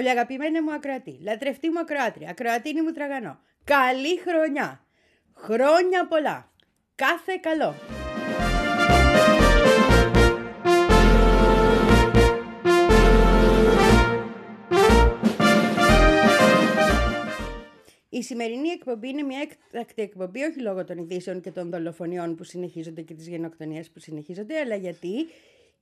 Πολύ αγαπημένη μου ακροατή, λατρευτή μου ακροάτρια, ακροατίνη μου τραγανό. Καλή χρονιά. Χρόνια πολλά. Κάθε καλό. Η σημερινή εκπομπή είναι μια έκτακτη εκπομπή, όχι λόγω των ειδήσεων και των δολοφονιών που συνεχίζονται και της γενοκτονίας που συνεχίζονται, αλλά γιατί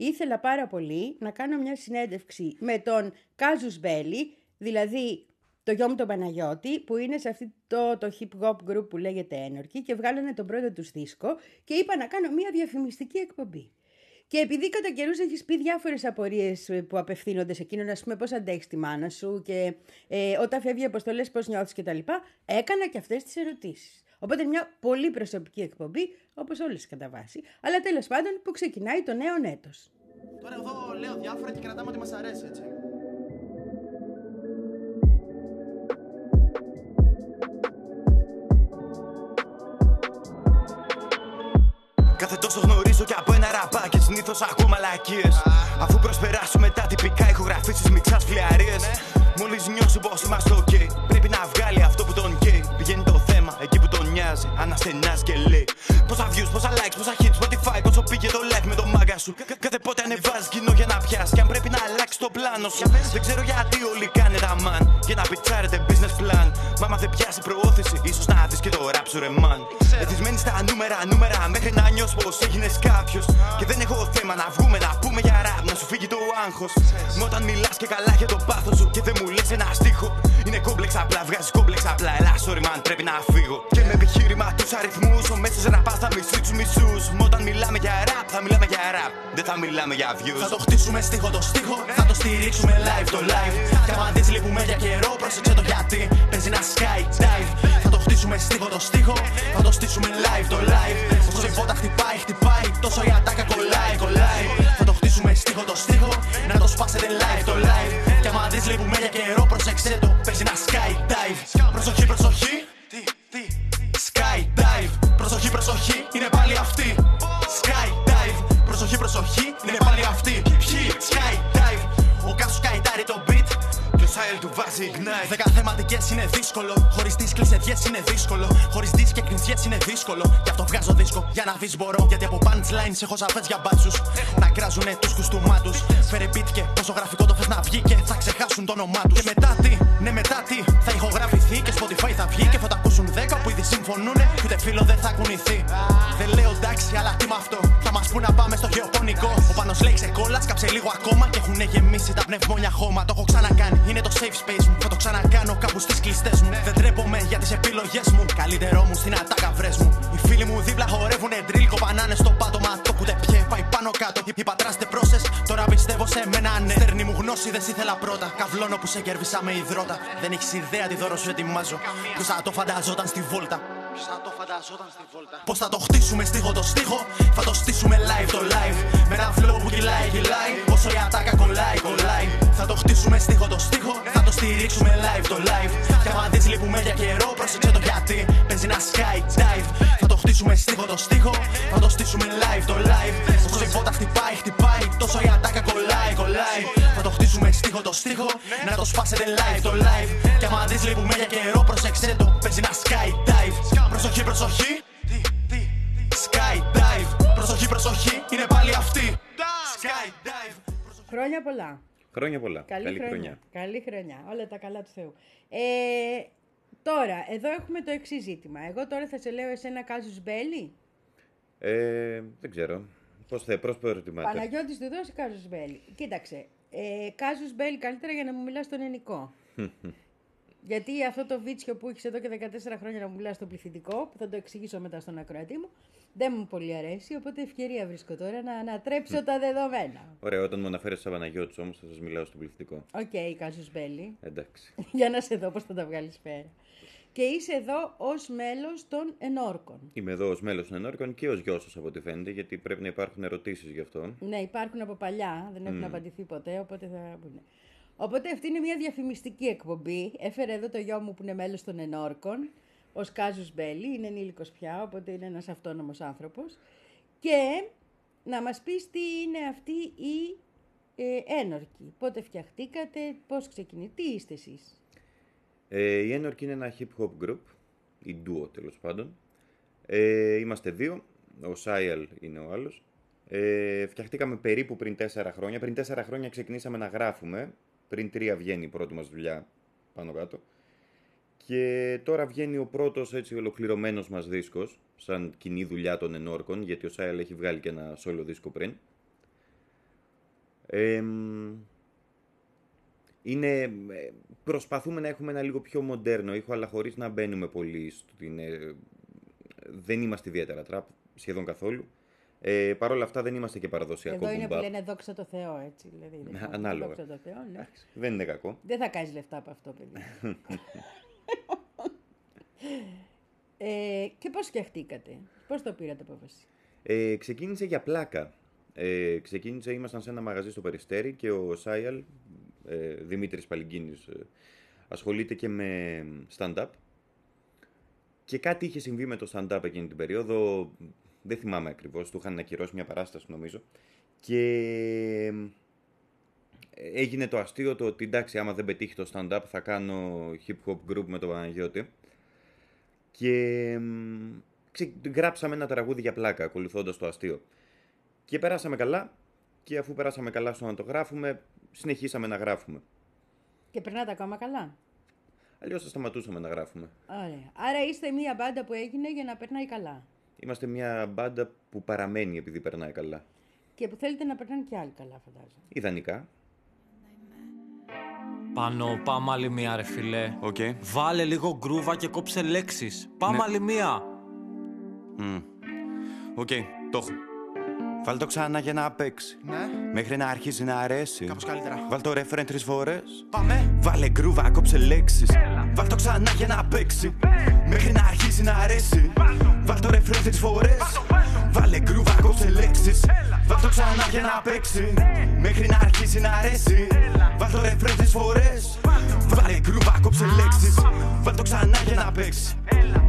ήθελα πάρα πολύ να κάνω μια συνέντευξη με τον Κάζους Μπέλη, δηλαδή το γιο μου τον Παναγιώτη, που είναι σε αυτό το, το hip hop group που λέγεται Ένορκη και βγάλανε τον πρώτο τους δίσκο και είπα να κάνω μια διαφημιστική εκπομπή. Και επειδή κατά καιρούς έχεις πει διάφορες απορίες που απευθύνονται σε εκείνον, ας πούμε, πώς αντέχεις τη μάνα σου και ε, όταν φεύγει αποστολέ, πώς νιώθεις κτλ., έκανα και αυτές τις ερωτήσεις. Οπότε μια πολύ προσωπική εκπομπή, όπως όλες κατά βάση, αλλά τέλος πάντων που ξεκινάει το νέο έτος. Τώρα εδώ λέω διάφορα και κρατάμε ότι μας αρέσει, έτσι. Κάθε τόσο γνωρίζω και από ένα ραμπάκι συνήθως ακούω μαλακίες. Αφού προσπεράσουμε τα τυπικά ηχογραφήσεις μιξάς φλιαρίες. Μόλις νιώσει πως είμαστε ok, πρέπει να βγάλει αυτό που τον καίει. Πηγαίνει το θέμα εκεί που τον νοιάζει. Αναστενάζει και λέει Πόσα views, πόσα likes, πόσα hits, Spotify, πόσο πήγε το like με το μάγκα σου. Κα- Κάθε πότε ανεβάζει κοινό για να πιάσει. Και αν πρέπει να αλλάξει το πλάνο σου. Δεν ξέρω γιατί όλοι κάνετε τα man. Για να πιτσάρετε business plan. Μα άμα δεν πιάσει προώθηση, ίσως να δεις και το rap σου ρε man. Εθισμένοι στα νούμερα, νούμερα μέχρι να νιώσει πως έγινες κάποιος. Και δεν έχω θέμα να βγούμε να πούμε για rap, να σου φύγει το άγχος. Μα όταν μιλάς και καλά για το πάθος σου και δεν μου λες ένα στίχο. Είναι κόμπλεξ απλά, βγάζεις κόμπλεξ απλά. Ελά, sorry man, πρέπει να φύγω. Και με επιχείρημα τους αριθμούς, ο μέσα ραπά θα μισεί τους μισού. Μα όταν μιλάμε για rap, θα μιλάμε για rap. Δεν θα μιλάμε για views. Θα το χτίσουμε στίχο το στίχο, θα το στηρίξουμε live το live. Και άμα δεις λείπουμε για καιρό, πρόσεξε το γιατί. Παίζει ένα sky dive. Θα το χτίσουμε στίχο το στίχο, θα το στήσουμε live το live. Όσο η πότα χτυπάει, χτυπάει, δύσκολο. Γι' αυτό βγάζω δίσκο για να δεις μπορώ. Γιατί από punchlines έχω σαφέ για μπάτσους. Να κράζουνε τους κουστούμάτου. Φέρε beat και πόσο γραφικό το θες να βγει και θα ξεχάσουν το όνομά τους. Και μετά τι, ναι μετά τι, θα ηχογραφηθεί και Spotify θα βγει και θα τα ακούσουν 10 που ήδη συμφωνούνε. Και ούτε φίλο δεν θα κουνηθεί. Δεν λέω εντάξει, αλλά τι με αυτό. Θα μας πούν να πάμε στο γεωπονικό. Ο πάνω λέει ξεκόλας, κάψε λίγο ακόμα και έχουν γεμίσει τα πνευμόνια χώμα. Το έχω ξανακάνει, είναι το safe space μου. Θα το ξανακάνω κάπου στις κλειστές μου. Δεν τρέπομαι για τις επιλογές μου. Καλύτερό Στερνή μου γνώση δεν σ' ήθελα πρώτα. Καβλώνω που σε κέρδισα με υδρότα. Δεν έχεις ιδέα τι δώρο σου ετοιμάζω. Ποιος θα το φανταζόταν στη βόλτα. Ποιος θα το φανταζόταν στη βόλτα. Πώς θα το χτίσουμε στίχο το στίχο, θα το στήσουμε live το live. Με ένα flow που κυλάει, κυλάει. Όσο η ατάκα κολλάει, κολλάει. Θα το χτίσουμε στίχο το στίχο, θα το στηρίξουμε live το live. Και άμα δεις λείπουμε για καιρό, πρόσεξε το γιατί. Παίζει ένα sky dive. Θα το χτίσουμε στίχο το στίχο, θα να το σπάσετε live το live. Και άμα δεις λείπουμε για καιρό, πρόσεξε το. Παίζει ένα sky dive. Προσοχή, προσοχή. Sky dive. Προσοχή, προσοχή. Είναι πάλι αυτή. Sky dive. Χρόνια πολλά. Χρόνια πολλά. Καλή, χρονιά. Καλή χρονιά. Όλα τα καλά του Θεού. Ε, τώρα, εδώ έχουμε το εξής ζήτημα. Εγώ τώρα θα σε λέω εσένα Κάζους Μπέλη; Ε, δεν ξέρω. Πώς θα πώς προτιμάτε. Παναγιώτης του δώσει Κάζους Μπέλη. Κοίταξε. Ε, Κάζους Μπέλη καλύτερα για να μου μιλάς στον ενικό. Γιατί αυτό το βίτσιο που έχεις εδώ και 14 χρόνια να μου μιλάς στο πληθυντικό, που θα το εξηγήσω μετά στον ακροατή μου, δεν μου πολύ αρέσει. Οπότε ευκαιρία βρίσκω τώρα να ανατρέψω τα δεδομένα. Ωραία, όταν μου αναφέρεις σαν Παναγιώτης όμως θα σας μιλάω στον πληθυντικό. Ok, okay, Κάζους Μπέλη. Εντάξει. για να σε δω πώς θα τα βγάλεις πέρα. Και είσαι εδώ ως μέλος των ενόρκων. Είμαι εδώ ως μέλος των Ενόρκων και ως γιος σας από ό,τι φαίνεται, γιατί πρέπει να υπάρχουν ερωτήσεις γι' αυτό. Ναι, υπάρχουν από παλιά, δεν έχουν απαντηθεί ποτέ, οπότε θα πούνε. Οπότε αυτή είναι μια διαφημιστική εκπομπή. Έφερε εδώ το γιο μου που είναι μέλος των ενόρκων, ο Κάζους Μπέλη, είναι ενήλικος πια, οπότε είναι ένας αυτόνομος άνθρωπος. Και να μας πεις τι είναι αυτή η Ε, ένορκη. Πότε φτιαχτήκατε, πώς ξεκινήσατε, τι είστε εσείς; Ε, η Ένορκη είναι ένα hip hop group, ή duo τέλος πάντων. Ε, είμαστε δύο, ο Σάιαλ είναι ο άλλος. Ε, φτιαχτήκαμε περίπου πριν τέσσερα χρόνια. Πριν τέσσερα χρόνια ξεκινήσαμε να γράφουμε. Πριν τρία βγαίνει η πρώτη μας δουλειά πάνω κάτω. Και τώρα βγαίνει ο πρώτος έτσι ολοκληρωμένος μας δίσκος, σαν κοινή δουλειά των ενόρκων, γιατί ο Σάιαλ έχει βγάλει και ένα solo δίσκο πριν. Ε, είναι, ε, προσπαθούμε να έχουμε ένα λίγο πιο μοντέρνο ήχο, αλλά χωρίς να μπαίνουμε πολύ στην... ε, δεν είμαστε ιδιαίτερα τραπ, σχεδόν καθόλου. Ε, Παρ' όλα αυτά δεν είμαστε και παραδοσιακό Εδώ είναι boom που bap. λένε δόξα τω Θεώ, έτσι. Δηλαδή, είναι Ναι, ανάλογα. Δόξα τω Θεώ, ναι. Δεν είναι κακό. Δεν θα κάνεις λεφτά από αυτό, παιδί. ε, και πώς φτιαχτήκατε, πώς το πήρατε απόφαση; Ε, ξεκίνησε για πλάκα. Ε, ξεκίνησε, ήμασταν σε ένα μαγαζί στο Περιστέρι και ο Σάιαλ, ε, Δημήτρης Παλιγκίνης, ε, ασχολείται και με stand-up. Και κάτι είχε συμβεί με το stand-up εκείνη την περίοδο, δεν θυμάμαι ακριβώς, του είχαν ακυρώσει μια παράσταση νομίζω. Και ε, έγινε το αστείο το ότι εντάξει άμα δεν πετύχει το stand-up θα κάνω hip-hop group με τον Παναγιώτη. Και μ, ξε... γράψαμε ένα τραγούδι για πλάκα, ακολουθώντας το αστείο. Και περάσαμε καλά και αφού περάσαμε καλά στο να το γράφουμε, συνεχίσαμε να γράφουμε. Και περνάτε ακόμα καλά; Αλλιώς θα σταματούσαμε να γράφουμε. Ωραία. Άρα είστε μία μπάντα που έγινε για να περνάει καλά. Είμαστε μια μπάντα που παραμένει επειδή περνάει καλά. Και που θέλετε να περνάνε και άλλοι καλά, φαντάζομαι. Ιδανικά. Πάνω, πάμε άλλη μία ρε φιλέ. Οκ. Βάλε λίγο γκρούβα και κόψε λέξεις. Πάμε Ναι. άλλη μία. Μμ. Οκ, το έχω. Βάλ το ξανά για να παίξει. Ναι, Μέχρι να αρχίσει να αρέσει. κάπως καλύτερα. Βάλ το ρεφρέν τρεις φορές. Πάμε. Βάλε γκρούβα, κόψε λέξεις. Βάλ το ξανά για να παίξει. Μέχρι να αρχίσει να αρέσει. Βάλ το. Ρεφρέν τρεις φορές. Βάλε γκρούβα, κόψε λέξεις. Βάλ το ξανά για να παίξει. Μέχρι να αρχίσει να αρέσει. Βάλ το ρεφρέν τρεις φορές. Βάλε γκρούβα, κόψε λέξεις. Βάλ το ξανά για να παίξει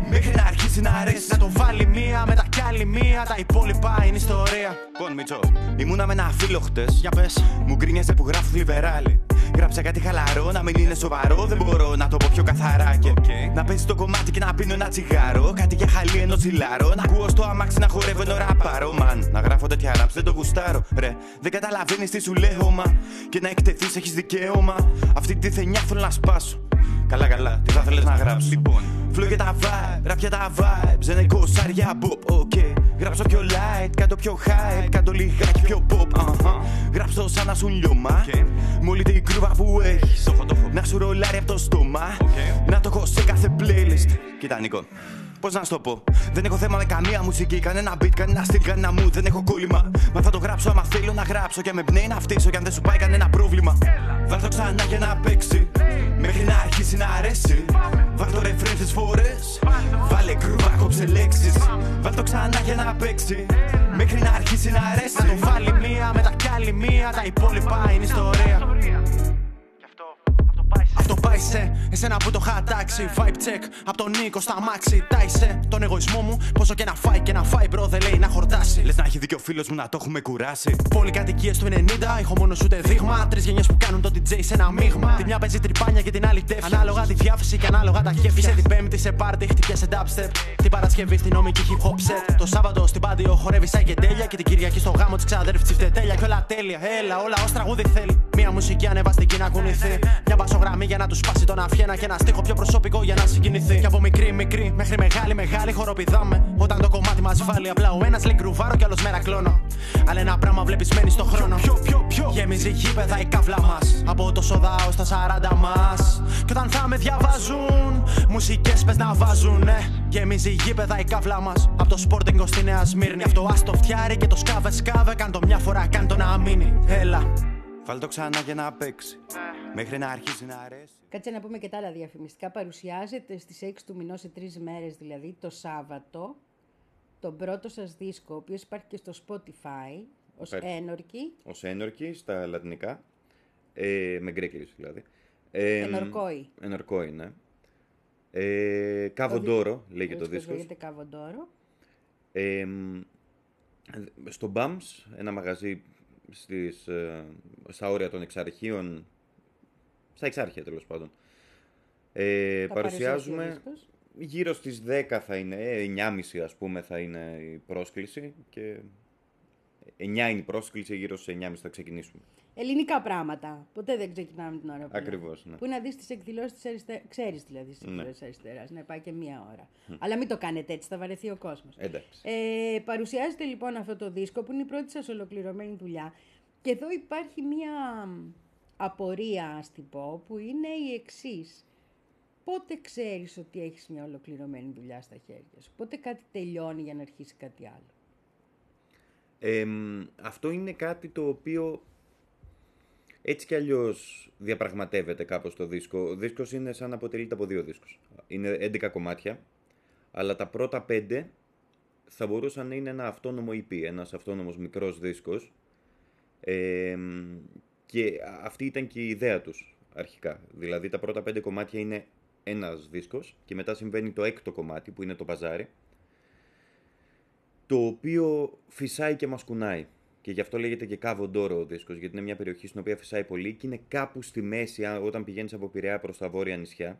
Μέχρι να αρχίσει να αρέσει Να το βάλει μία, μετά κι άλλη μία. Τα υπόλοιπα είναι ιστορία. Λοιπόν, Μίτσο, ήμουνα με ένα φίλο χτες. Για πες. Μου γκρίνιασε που γράφω λιβεράλι. Γράψα κάτι χαλαρό, να μην είναι σοβαρό. Δεν μπορώ να το πω πιο καθαρά και να παίζει το κομμάτι και να πίνω ένα τσιγάρο. Κάτι για χαλί ενό τσιλάρο. Να ακούω στο αμάξι να χορεύω ενώ ραπαρό. Μαν, να γράφω τέτοια ράψ, δεν το γουστάρω. Ρε, δεν καταλαβαίνεις τι σου λέω, μα. Και να εκτεθείς, έχεις δικαίωμα. Αυτή τη θενιά θέλω να σπάσω. Καλά, καλά, τι θα θέλεις να γράψει. Λοιπόν, φλό για τα vibe, rap για τα vibes. Ένα εικοσάρι για pop, ok. Γράψω πιο light, κάτω πιο high, κάτω λιγάκι πιο pop. Uh-huh. Γράψω σαν να σου λιώμα. Με όλη την κρούβα που έχεις. Να σου ρολάρει από το στόμα. Να το έχω σε κάθε playlist. Κοίτα, Νίκο. Πώς να σου το πω, Δεν έχω θέμα με καμία μουσική. Κανένα beat, κανένα στυλ, κανένα mood. Δεν έχω κόλλημα. Μα θα το γράψω άμα θέλω να γράψω. Και με πνέει να φτύσω. Και αν δεν σου πάει κανένα πρόβλημα. Βάλ το ξανά για να παίξει. Μέχρι να αρχίσει να αρέσει. Βάλ το ρεφρέν τρεις φορές Βάλε γκρούβα, κόψε λέξεις Βάλ το ξανά για να παίξει Μέχρι να αρχίσει να αρέσει Να το βάλει μία, μετά κι άλλη μία. Τα υπόλοιπα είναι ιστορία. Αυτό πάει σε εσένα που το είχα τάξει. Vibe check από τον Νίκο στα μάξι. Τάισε τον εγωισμό μου. Πόσο και να φάει και να φάει, bro, δεν λέει να χορτάσει. Λες να έχει δίκιο ο φίλος μου να το έχουμε κουράσει Πολυκατοικίες του 90, έχω μόνος ούτε δείγμα. Τρεις γενιές που κάνουν το DJ σε ένα μείγμα. Τη μια παίζει τρυπάνια και την άλλη τέφη. Ανάλογα τη διάθεση και ανάλογα τα χέφια. Είσαι την Πέμπτη σε πάρτι, χτυπιάσαι dubstep. Την Παρασκευή στην νομική hip hop set. Το Σάββατο στην πάντιο χορεύει σαν και τέλεια. Και την Κυριακή στο γάμο της ξαδέρφης τέλεια. Και όλα τέλεια, έλα, όλα ως τραγούδι θέλει. Μια μουσική ανεβαστική να κουνηθεί. Μια μπασογραμμή για να τους σπάσει τον αφιένα. Και ένα στίχο πιο προσωπικό για να συγκινηθεί. Και από μικρή μικρή μέχρι μεγάλη μεγάλη χοροπηδάμε. Όταν το κομμάτι μας βάλει απλά ο ένας λέει γκρουβάρο και άλλος μέρα κλώνω. Αλλά ένα πράγμα βλέπεις μένεις στο χρόνο. Ποιο, ποιο, ποιο. Γεμίζει γήπεδα η καύλα μας. Από το σοδάο στα 40 μας. Και όταν θα με διαβάζουν, μουσικές πες να βάζουν. Ναι. Γεμίζει γήπεδα η καύλα μας. Από το Sporting στη Νέα Σμύρνη. Αυτό άστο φτιάρι και το σκάβε σκάβε. Κάν το μια φορά, κάν το να μείνει. Έλα. Βάλ το ξανά για να παίξει Μέχρι να αρχίσει να αρέσει Κάτσε να πούμε και τα άλλα διαφημιστικά. Παρουσιάζεται στις 6 του μηνός σε τρεις μέρες, δηλαδή το Σάββατο, τον πρώτο σας δίσκο, ο οποίος υπάρχει και στο Spotify, ως Υπάρχει. ένορκη, Ως ένορκη στα λατινικά. Ε, με γκρέκλεις δηλαδή. Ε, Ενορκόη. Ενορκόη, ναι. Ε, Καβοντόρο λέγεται ο το δίσκος δίσκος. λέγεται Καβοντόρο. Ε, μ, στο Bams, ένα μαγαζί στις, ε, στα όρια των εξαρχείων, στα εξάρχεια τέλος πάντων. Ε, Θα παρουσιάσει ο παρουσιάζουμε δίσκος. γύρω στις 10 θα είναι, ε, 9.30 ας πούμε θα είναι η πρόσκληση και 9 είναι η πρόσκληση, γύρω στις 9.30 θα ξεκινήσουμε. Ελληνικά πράγματα. Ποτέ δεν ξεκινάμε την ώρα που Ακριβώς, ναι. Πού να δεις τις εκδηλώσεις της αριστερά. Ξέρεις δηλαδή τις Ναι. εκδηλώσεις της αριστεράς. Να πάει και μία ώρα. Αλλά μην το κάνετε έτσι, θα βαρεθεί ο κόσμος. Εντάξει. Ε, παρουσιάζετε λοιπόν αυτό το δίσκο που είναι η πρώτη σας ολοκληρωμένη δουλειά και εδώ υπάρχει μία απορία, ας την πω, που είναι η εξής. Πότε ξέρεις ότι έχεις μια ολοκληρωμένη δουλειά στα χέρια σου; Πότε κάτι τελειώνει για να αρχίσει κάτι άλλο; Εμ, αυτό είναι κάτι το οποίο έτσι κι αλλιώς διαπραγματεύεται κάπως το δίσκο. Ο δίσκος είναι σαν να αποτελείται από δύο δίσκους. Είναι 11 κομμάτια, αλλά τα πρώτα πέντε θα μπορούσαν να είναι ένα αυτόνομο EP, ένας αυτόνομος μικρός δίσκος. Εμ, και αυτή ήταν και η ιδέα τους αρχικά. Δηλαδή τα πρώτα πέντε κομμάτια είναι ένας δίσκος και μετά συμβαίνει το έκτο κομμάτι που είναι το παζάρι το οποίο φυσάει και μας κουνάει. Και γι' αυτό λέγεται και Κάβο Ντόρο ο δίσκος, γιατί είναι μια περιοχή στην οποία φυσάει πολύ και είναι κάπου στη μέση α, όταν πηγαίνεις από Πειραιά προς τα βόρεια νησιά.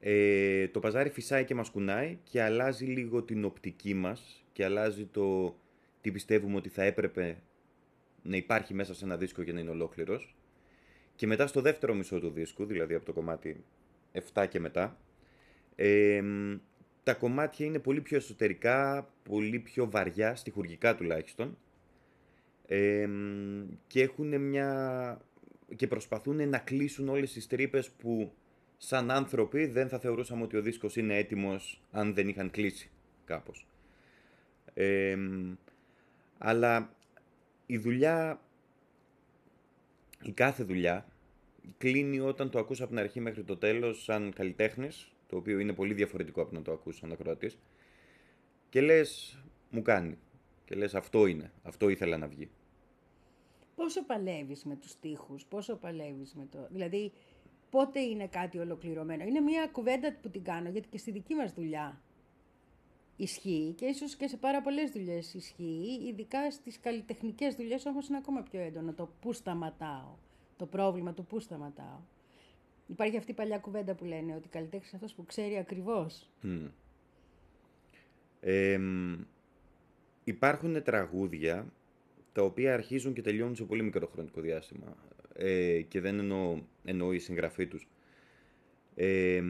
Ε, το παζάρι φυσάει και μας κουνάει και αλλάζει λίγο την οπτική μας και αλλάζει το τι πιστεύουμε ότι θα έπρεπε να υπάρχει μέσα σε ένα δίσκο για να είναι ολόκληρος. Και μετά στο δεύτερο μισό του δίσκου, δηλαδή από το κομμάτι 7 και μετά, ε, τα κομμάτια είναι πολύ πιο εσωτερικά, πολύ πιο βαριά, στιχουργικά τουλάχιστον. Ε, και έχουν μια... και προσπαθούν να κλείσουν όλες τις τρύπες που σαν άνθρωποι δεν θα θεωρούσαμε ότι ο δίσκος είναι έτοιμος αν δεν είχαν κλείσει κάπως. Ε, αλλά η δουλειά, η κάθε δουλειά κλείνει όταν το ακούς από την αρχή μέχρι το τέλος σαν καλλιτέχνης, το οποίο είναι πολύ διαφορετικό από να το ακούς σαν ακροατής, και λες, μου κάνει. Και λες, αυτό είναι, αυτό ήθελα να βγει. Πόσο παλεύεις με τους στίχους, πόσο παλεύεις με το... Δηλαδή, πότε είναι κάτι ολοκληρωμένο; Είναι μια κουβέντα που την κάνω, γιατί και στη δική μας δουλειά ισχύει και ίσως και σε πάρα πολλές δουλειές ισχύει, ειδικά στις καλλιτεχνικές δουλειές όμως είναι ακόμα πιο έντονο το πού σταματάω, το πρόβλημα του πού σταματάω. Υπάρχει αυτή η παλιά κουβέντα που λένε ότι ο καλλιτέχνης είναι αυτός που ξέρει ακριβώς. Ε, υπάρχουν τραγούδια τα οποία αρχίζουν και τελειώνουν σε πολύ μικρό χρονικό διάστημα ε, και δεν εννοώ, εννοώ η συγγραφή τους. Ε,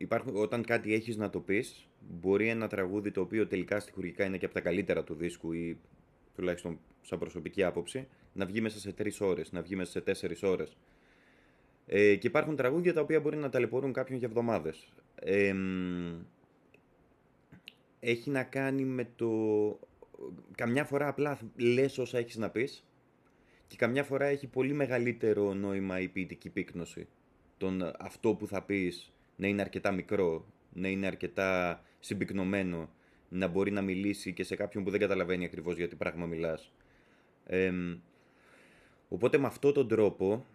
υπάρχουν, όταν κάτι έχεις να το πεις, μπορεί ένα τραγούδι το οποίο τελικά στιχουργικά είναι και από τα καλύτερα του δίσκου ή τουλάχιστον σαν προσωπική άποψη, να βγει μέσα σε τρεις ώρες, να βγει μέσα σε τέσσερις ώρες. Ε, και υπάρχουν τραγούδια τα οποία μπορεί να ταλαιπωρούν κάποιον για εβδομάδες. Ε, έχει να κάνει με το... Καμιά φορά απλά λες όσα έχεις να πεις και καμιά φορά έχει πολύ μεγαλύτερο νόημα η ποιητική πύκνωση. Τον αυτό που θα πεις να είναι αρκετά μικρό, να είναι αρκετά συμπυκνωμένο, να μπορεί να μιλήσει και σε κάποιον που δεν καταλαβαίνει ακριβώς για τι πράγμα μιλάς. Εμ, οπότε με αυτόν τον τρόπο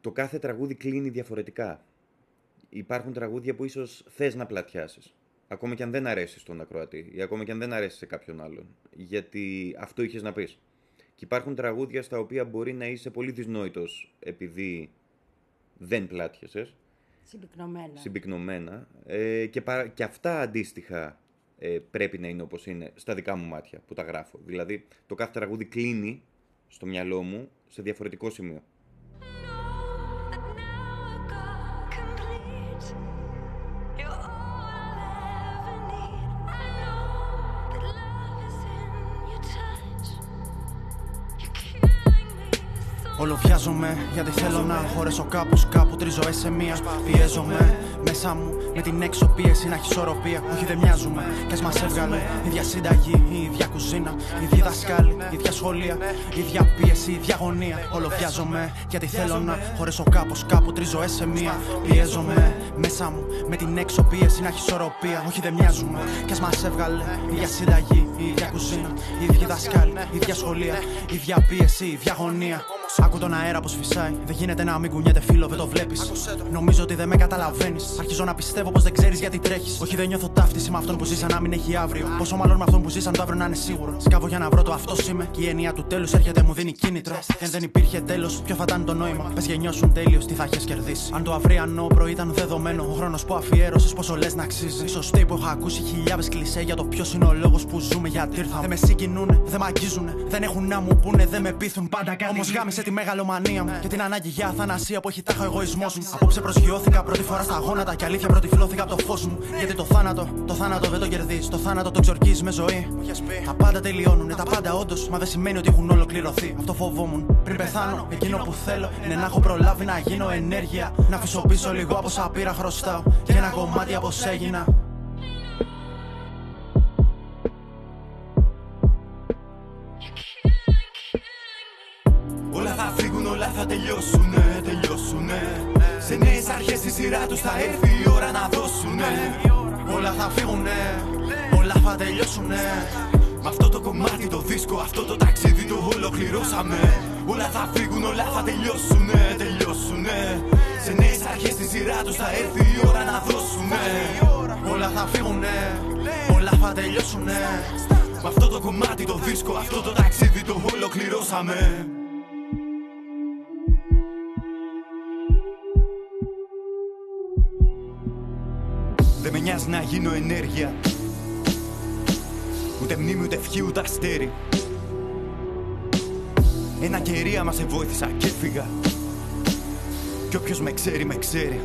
το κάθε τραγούδι κλείνει διαφορετικά. Υπάρχουν τραγούδια που ίσως θες να πλατιάσεις. Ακόμα και αν δεν αρέσει στον ακροατή ή ακόμα και αν δεν αρέσει σε κάποιον άλλον. Γιατί αυτό είχες να πεις. Και υπάρχουν τραγούδια στα οποία μπορεί να είσαι πολύ δυσνόητος επειδή δεν πλάτιασες, Συμπυκνωμένα. συμπυκνωμένα. Ε, και, παρα- και αυτά αντίστοιχα ε, πρέπει να είναι όπως είναι στα δικά μου μάτια που τα γράφω. Δηλαδή το κάθε τραγούδι κλείνει στο μυαλό μου σε διαφορετικό σημείο. With Όλο βιάζομαι γιατί θέλω να χωρέσω κάπου κάπου τρει ζωές σε μία. Πιέζομαι μέσα μου με την έξω πίεση να έχει ισορροπία. Όχι δεν μοιάζουμε κι ας μας έβγαλε η ίδια συνταγή, η ίδια κουζίνα, η ίδια δασκάλη, η ίδια σχολεία, η ίδια πίεση, η ίδια αγωνία. Όλο βιάζομαι γιατί θέλω να χωρέσω κάπου κάπου τρει ζωές σε μία. Πιέζομαι μέσα μου με την έξω πίεση να έχει ισορροπία. Όχι δεν μοιάζουμε κι ας μας έβγαλε η ίδια συνταγή, η ίδια κουζίνα, η ίδια δασκάλη, η ίδια σχολεία, η ίδια πίεση, η ίδια αγωνία. Άκου τον αέρα πως φυσάει. Δεν γίνεται να μην κουνιέται φίλο, δεν το βλέπεις. Νομίζω ότι δεν με καταλαβαίνεις. Αρχίζω να πιστεύω πως δεν ξέρεις γιατί τρέχεις. Όχι, δεν νιώθω ταύτιση με αυτόν που ζήσαν να μην έχει αύριο. Πόσο μάλλον με αυτόν που ζήσαν το αύριο να είναι σίγουρο. Σκάβω για να βρω το αυτός είμαι. Και η έννοια του τέλους έρχεται μου δίνει κίνητρο. Και αν δεν υπήρχε τέλος, ποιο θα ήταν το νόημα; Πες γεννιώσουν τέλειος, τι θα έχει κερδίσει. Αν το αυριανό πρωί ήταν δεδομένο, ο χρόνος που αφιέρωσες πόσο λες να αξίζει. Σωστή που έχω ακούσει χιλιάδες κλισέ για το ποιος είναι ο λόγος που ζούμε γιατί ήρθα. Δεν με συγκινούνε, δεν με αγγίζουνε. Δεν έχουν να μου πούνε, δεν με πείθουν πάντα κάτι. Όμως γάμισε τη μεγαλομανία μου και την ανάγκη για αθανασία που έχει τάχα ο εγωισμός μου. Απόψε προσγειώθηκα πρώτη φορά στα γόνατα και αλήθεια πρωτυφλώθηκα από το φως μου. Γιατί το θάνατο, το θάνατο δεν το κερδίζεις. Το θάνατο το ξορκίζεις με ζωή. Τα πάντα τελειώνουν, τα πάντα όντως, μα δεν σημαίνει ότι έχουν ολοκληρωθεί. Αυτό φοβόμουν. Πριν πεθάνω, εκείνο που θέλω είναι να έχω προλάβει να γίνω ενέργεια. Να αφήσω πίσω λίγο από όσα πήρα χρωστάω. Και ένα κομμάτι από όσα θα φύγουν, όλα θα τελειώσουνε, τελειώσουνε. Σε νέες αρχές στη σειρά τους θα έρθει η ώρα να δώσουνε. Όλα θα φύγουνε, όλα θα τελειώσουνε. Μ' αυτό το κομμάτι το δίσκο, αυτό το ταξίδι το ολοκληρώσαμε. Όλα θα φύγουν, όλα θα τελειώσουνε, τελειώσουνε. Σε νέες αρχές στη σειρά τους θα έρθει η ώρα να δώσουνε. Όλα θα φύγουνε, όλα θα τελειώσουνε. Μ' αυτό το κομμάτι το δίσκο, αυτό το ταξίδι το ολοκληρώσαμε Δεν με νοιάζει να γίνω ενέργεια. Ούτε μνήμη, ούτε ευχή, ούτε αστέρι. Ένα κερία μας σε βοήθησα και έφυγα. Κι όποιος με ξέρει, με ξέρει.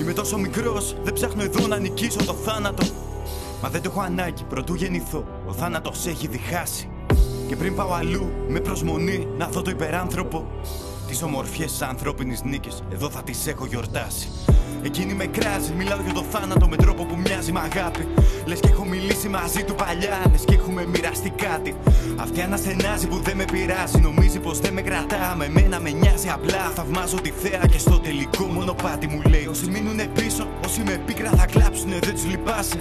Είμαι τόσο μικρός, δεν ψάχνω εδώ να νικήσω το θάνατο. Μα δεν το έχω ανάγκη, πρωτού γεννηθώ. Ο θάνατος έχει διχάσει. Και πριν πάω αλλού, με προσμονή να δω το υπεράνθρωπο. Τις ομορφιές της ανθρώπινης νίκης, εδώ θα τις έχω γιορτάσει Εκείνη με κράζει, μιλάω για το θάνατο με τρόπο που μοιάζει με αγάπη. Λες και έχω μιλήσει μαζί του παλιά, λες και έχουμε μοιραστεί κάτι. Αυτή αναστενάζει που δεν με πειράζει, νομίζει πως δεν με κρατά. Με μένα με νοιάζει απλά. Θαυμάζω τη θέα και στο τελικό μονοπάτι μου λέει: Όσοι μείνουνε πίσω, όσοι με πίκρα θα κλάψουνε, δεν τους λυπάσαι.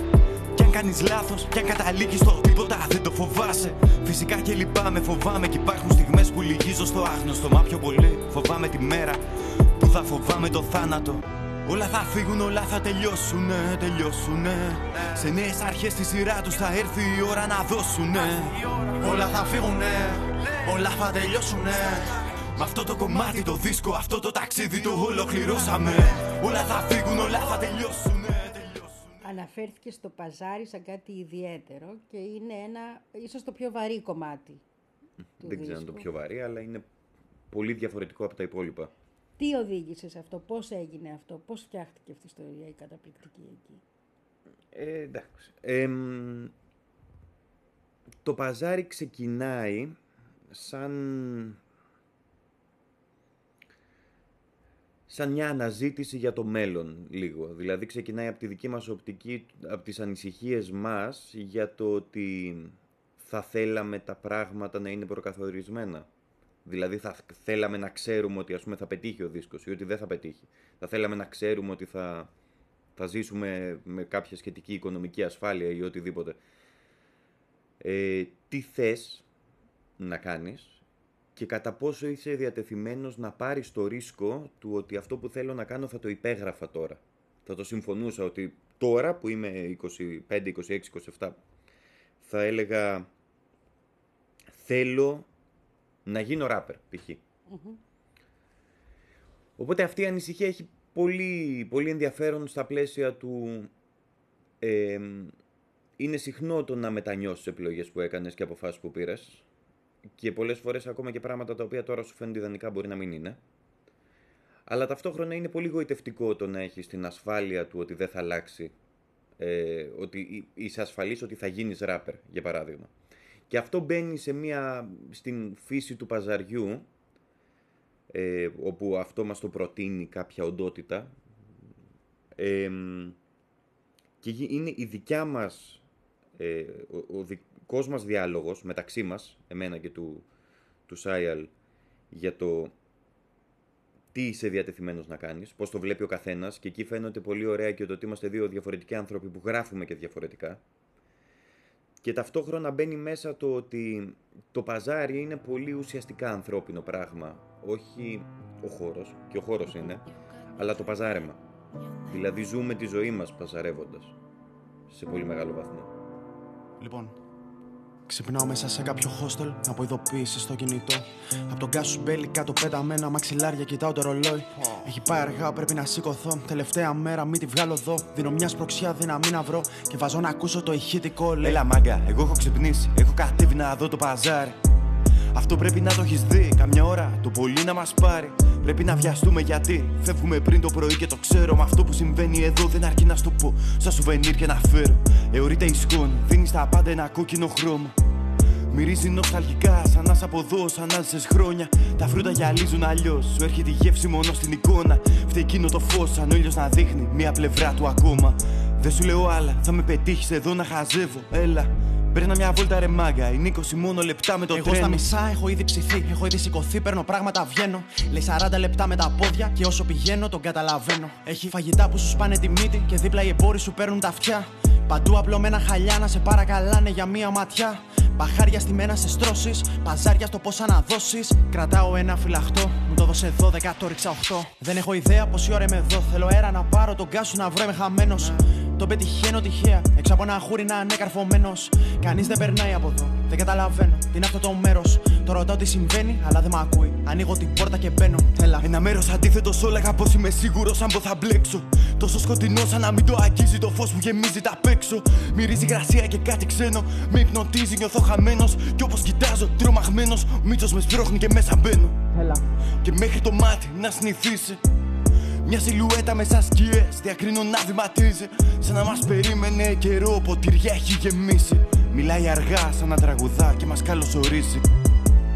Κι αν κάνεις λάθος, κι αν καταλήγει στο τίποτα, δεν το φοβάσαι. Φυσικά και λυπάμαι, φοβάμαι κι υπάρχουν στιγμές που λυγίζω στο άγνωστο. Μα πιο πολύ φοβάμαι τη μέρα που θα φοβάμαι το θάνατο. Όλα θα φύγουν, όλα θα τελειώσουνε, τελειώσουνε. Σε νέες αρχές στη σειρά τους θα έρθει η ώρα να δώσουνε. Όλα θα φύγουνε, όλα θα τελειώσουνε. Με αυτό το κομμάτι το δίσκο, αυτό το ταξίδι το ολοκληρώσαμε. Όλα θα φύγουν, όλα θα τελειώσουνε, τελειώσουνε. Αναφέρθηκε στο παζάρι σαν κάτι ιδιαίτερο και είναι ένα ίσως το πιο βαρύ κομμάτι του Δεν ξέρω αν είναι το δίσκου. πιο βαρύ, αλλά είναι πολύ διαφορετικό από τα υπόλοιπα. Τι οδήγησε σε αυτό, πώς έγινε αυτό, πώς φτιάχτηκε αυτή η ιστορία η καταπληκτική εκεί; Ε, εντάξει. Εμ, το παζάρι ξεκινάει σαν... σαν μια αναζήτηση για το μέλλον λίγο. Δηλαδή ξεκινάει από τη δική μας οπτική, από τις ανησυχίες μας για το ότι θα θέλαμε τα πράγματα να είναι προκαθορισμένα. Δηλαδή θα θέλαμε να ξέρουμε ότι ας πούμε θα πετύχει ο δίσκος ή ότι δεν θα πετύχει. Θα θέλαμε να ξέρουμε ότι θα, θα ζήσουμε με κάποια σχετική οικονομική ασφάλεια ή οτιδήποτε. Ε, τι θες να κάνεις και κατά πόσο είσαι διατεθειμένος να πάρεις το ρίσκο του ότι αυτό που θέλω να κάνω θα το υπέγραφα τώρα. Θα το συμφωνούσα ότι τώρα που είμαι 25, 26, 27 θα έλεγα θέλω να γίνω ράπερ π.χ. Οπότε αυτή η ανησυχία έχει πολύ, πολύ ενδιαφέρον στα πλαίσια του... ε, είναι συχνό το να μετανιώσεις επιλογές που έκανες και αποφάσεις που πήρες και πολλές φορές ακόμα και πράγματα τα οποία τώρα σου φαίνονται ιδανικά μπορεί να μην είναι. Αλλά ταυτόχρονα είναι πολύ γοητευτικό το να έχεις την ασφάλεια του ότι δεν θα αλλάξει. Ε, ότι είσαι ασφαλής ότι θα γίνεις ράπερ, για παράδειγμα. Και αυτό μπαίνει σε μια, στην φύση του παζαριού, ε, όπου αυτό μας το προτείνει κάποια οντότητα. Ε, και γι- είναι η δικιά μας, ε, ο, ο δικός μας διάλογος μεταξύ μας, εμένα και του, του Σάιαλ, για το τι είσαι διατεθειμένος να κάνεις, πώς το βλέπει ο καθένας και εκεί φαίνεται πολύ ωραία και το ότι είμαστε δύο διαφορετικοί άνθρωποι που γράφουμε και διαφορετικά. Και ταυτόχρονα μπαίνει μέσα το ότι το παζάρι είναι πολύ ουσιαστικά ανθρώπινο πράγμα. Όχι ο χώρος, και ο χώρος είναι, αλλά το παζάρεμα. Δηλαδή ζούμε τη ζωή μας παζαρεύοντας. Σε πολύ μεγάλο βαθμό. Λοιπόν, ξυπνάω μέσα σε κάποιο hostel από ειδοποίησης στο κινητό. Από τον κάσου μπέλι κάτω πέταμένα μαξιλάρια κοιτάω το ρολόι. Έχει πάει αργά, πρέπει να σηκωθώ. Τελευταία μέρα, μην τη βγάλω εδώ. Δίνω μια σπροξιά δύναμη να βρω και βάζω να ακούσω το ηχητικό. Λέει Έλα μάγκα, εγώ έχω ξυπνήσει. Έχω κατέβει να δω το παζάρι. Αυτό πρέπει να το έχεις δει. Καμιά ώρα το πολύ να μας πάρει. Πρέπει να βιαστούμε γιατί φεύγουμε πριν το πρωί και το ξέρω. Με αυτό που συμβαίνει εδώ δεν αρκεί να στο πω. Σαν σουβενίρ και να φέρω. Εωρείται η σκόνη, δίνεις στα πάντα ένα κόκκινο χρώμα. Μυρίζει νοσταλγικά, σαν να σ' από εδώ, σαν να ζεις χρόνια. Τα φρούτα γυαλίζουν αλλιώς. Σου έρχεται η γεύση μόνο στην εικόνα. Φταίει εκείνο το φως, σαν ήλιος να δείχνει μία πλευρά του ακόμα. Δεν σου λέω άλλα, θα με πετύχεις εδώ να χαζεύω. Έλα, παίρνα μια βόλτα ρε μάγκα. Είναι 20 μόνο λεπτά με το Εγώ τρένο. στα μισά έχω ήδη ψηθεί. Έχω ήδη σηκωθεί, παίρνω πράγματα, βγαίνω. Λέει 40 λεπτά με τα πόδια και όσο πηγαίνω τον καταλαβαίνω. Έχει φαγητά που σου σπάνε τη μύτη και δίπλα οι εμπόροι σου παίρνουν τα αυτιά. Παντού απλωμένα χαλιά να σε παρακαλάνε για μία ματιά. Μπαχάρια στη μένα σε στρώσεις, παζάρια στο πόσα να δώσει. Κρατάω ένα φυλαχτό, μου το δώσε 12, το ρίξα 8. Δεν έχω ιδέα πόση ώρα είμαι εδώ. Θέλω αέρα να πάρω τον κάσου να βρω, είμαι χαμένος. Τον πετυχαίνω τυχαία, έξω από ένα χούρι να είναι καρφωμένος. Κανείς δεν περνάει από εδώ, δεν καταλαβαίνω τι είναι αυτό το μέρος. Το ρωτάω τι συμβαίνει, αλλά δεν με ακούει. Ανοίγω την πόρτα και μπαίνω. Έλα. Ένα μέρος αντίθετο σου έλεγα πω είμαι σίγουρος αν πω θα μπλέξω. Τόσο σκοτεινός σαν να μην το αγγίζει το φως που γεμίζει τα απ' έξω. Μυρίζει γρασία και κάτι ξένο. Με υπνοτίζει, νιώθω χαμένος. Κι όπως κοιτάζω, τρομαγμένος. Ο μίτσο με σπρώχνει και μέσα μπαίνω. Έλα. Και μέχρι το μάτι να συνηθίσει. Μια σιλουέτα μέσα σκιές. Διακρίνω να βηματίζει. Σαν να μας περίμενε καιρό. Ποτηριά έχει γεμίσει. Μιλάει αργά σαν να τραγουδά και μας καλωσορίζει.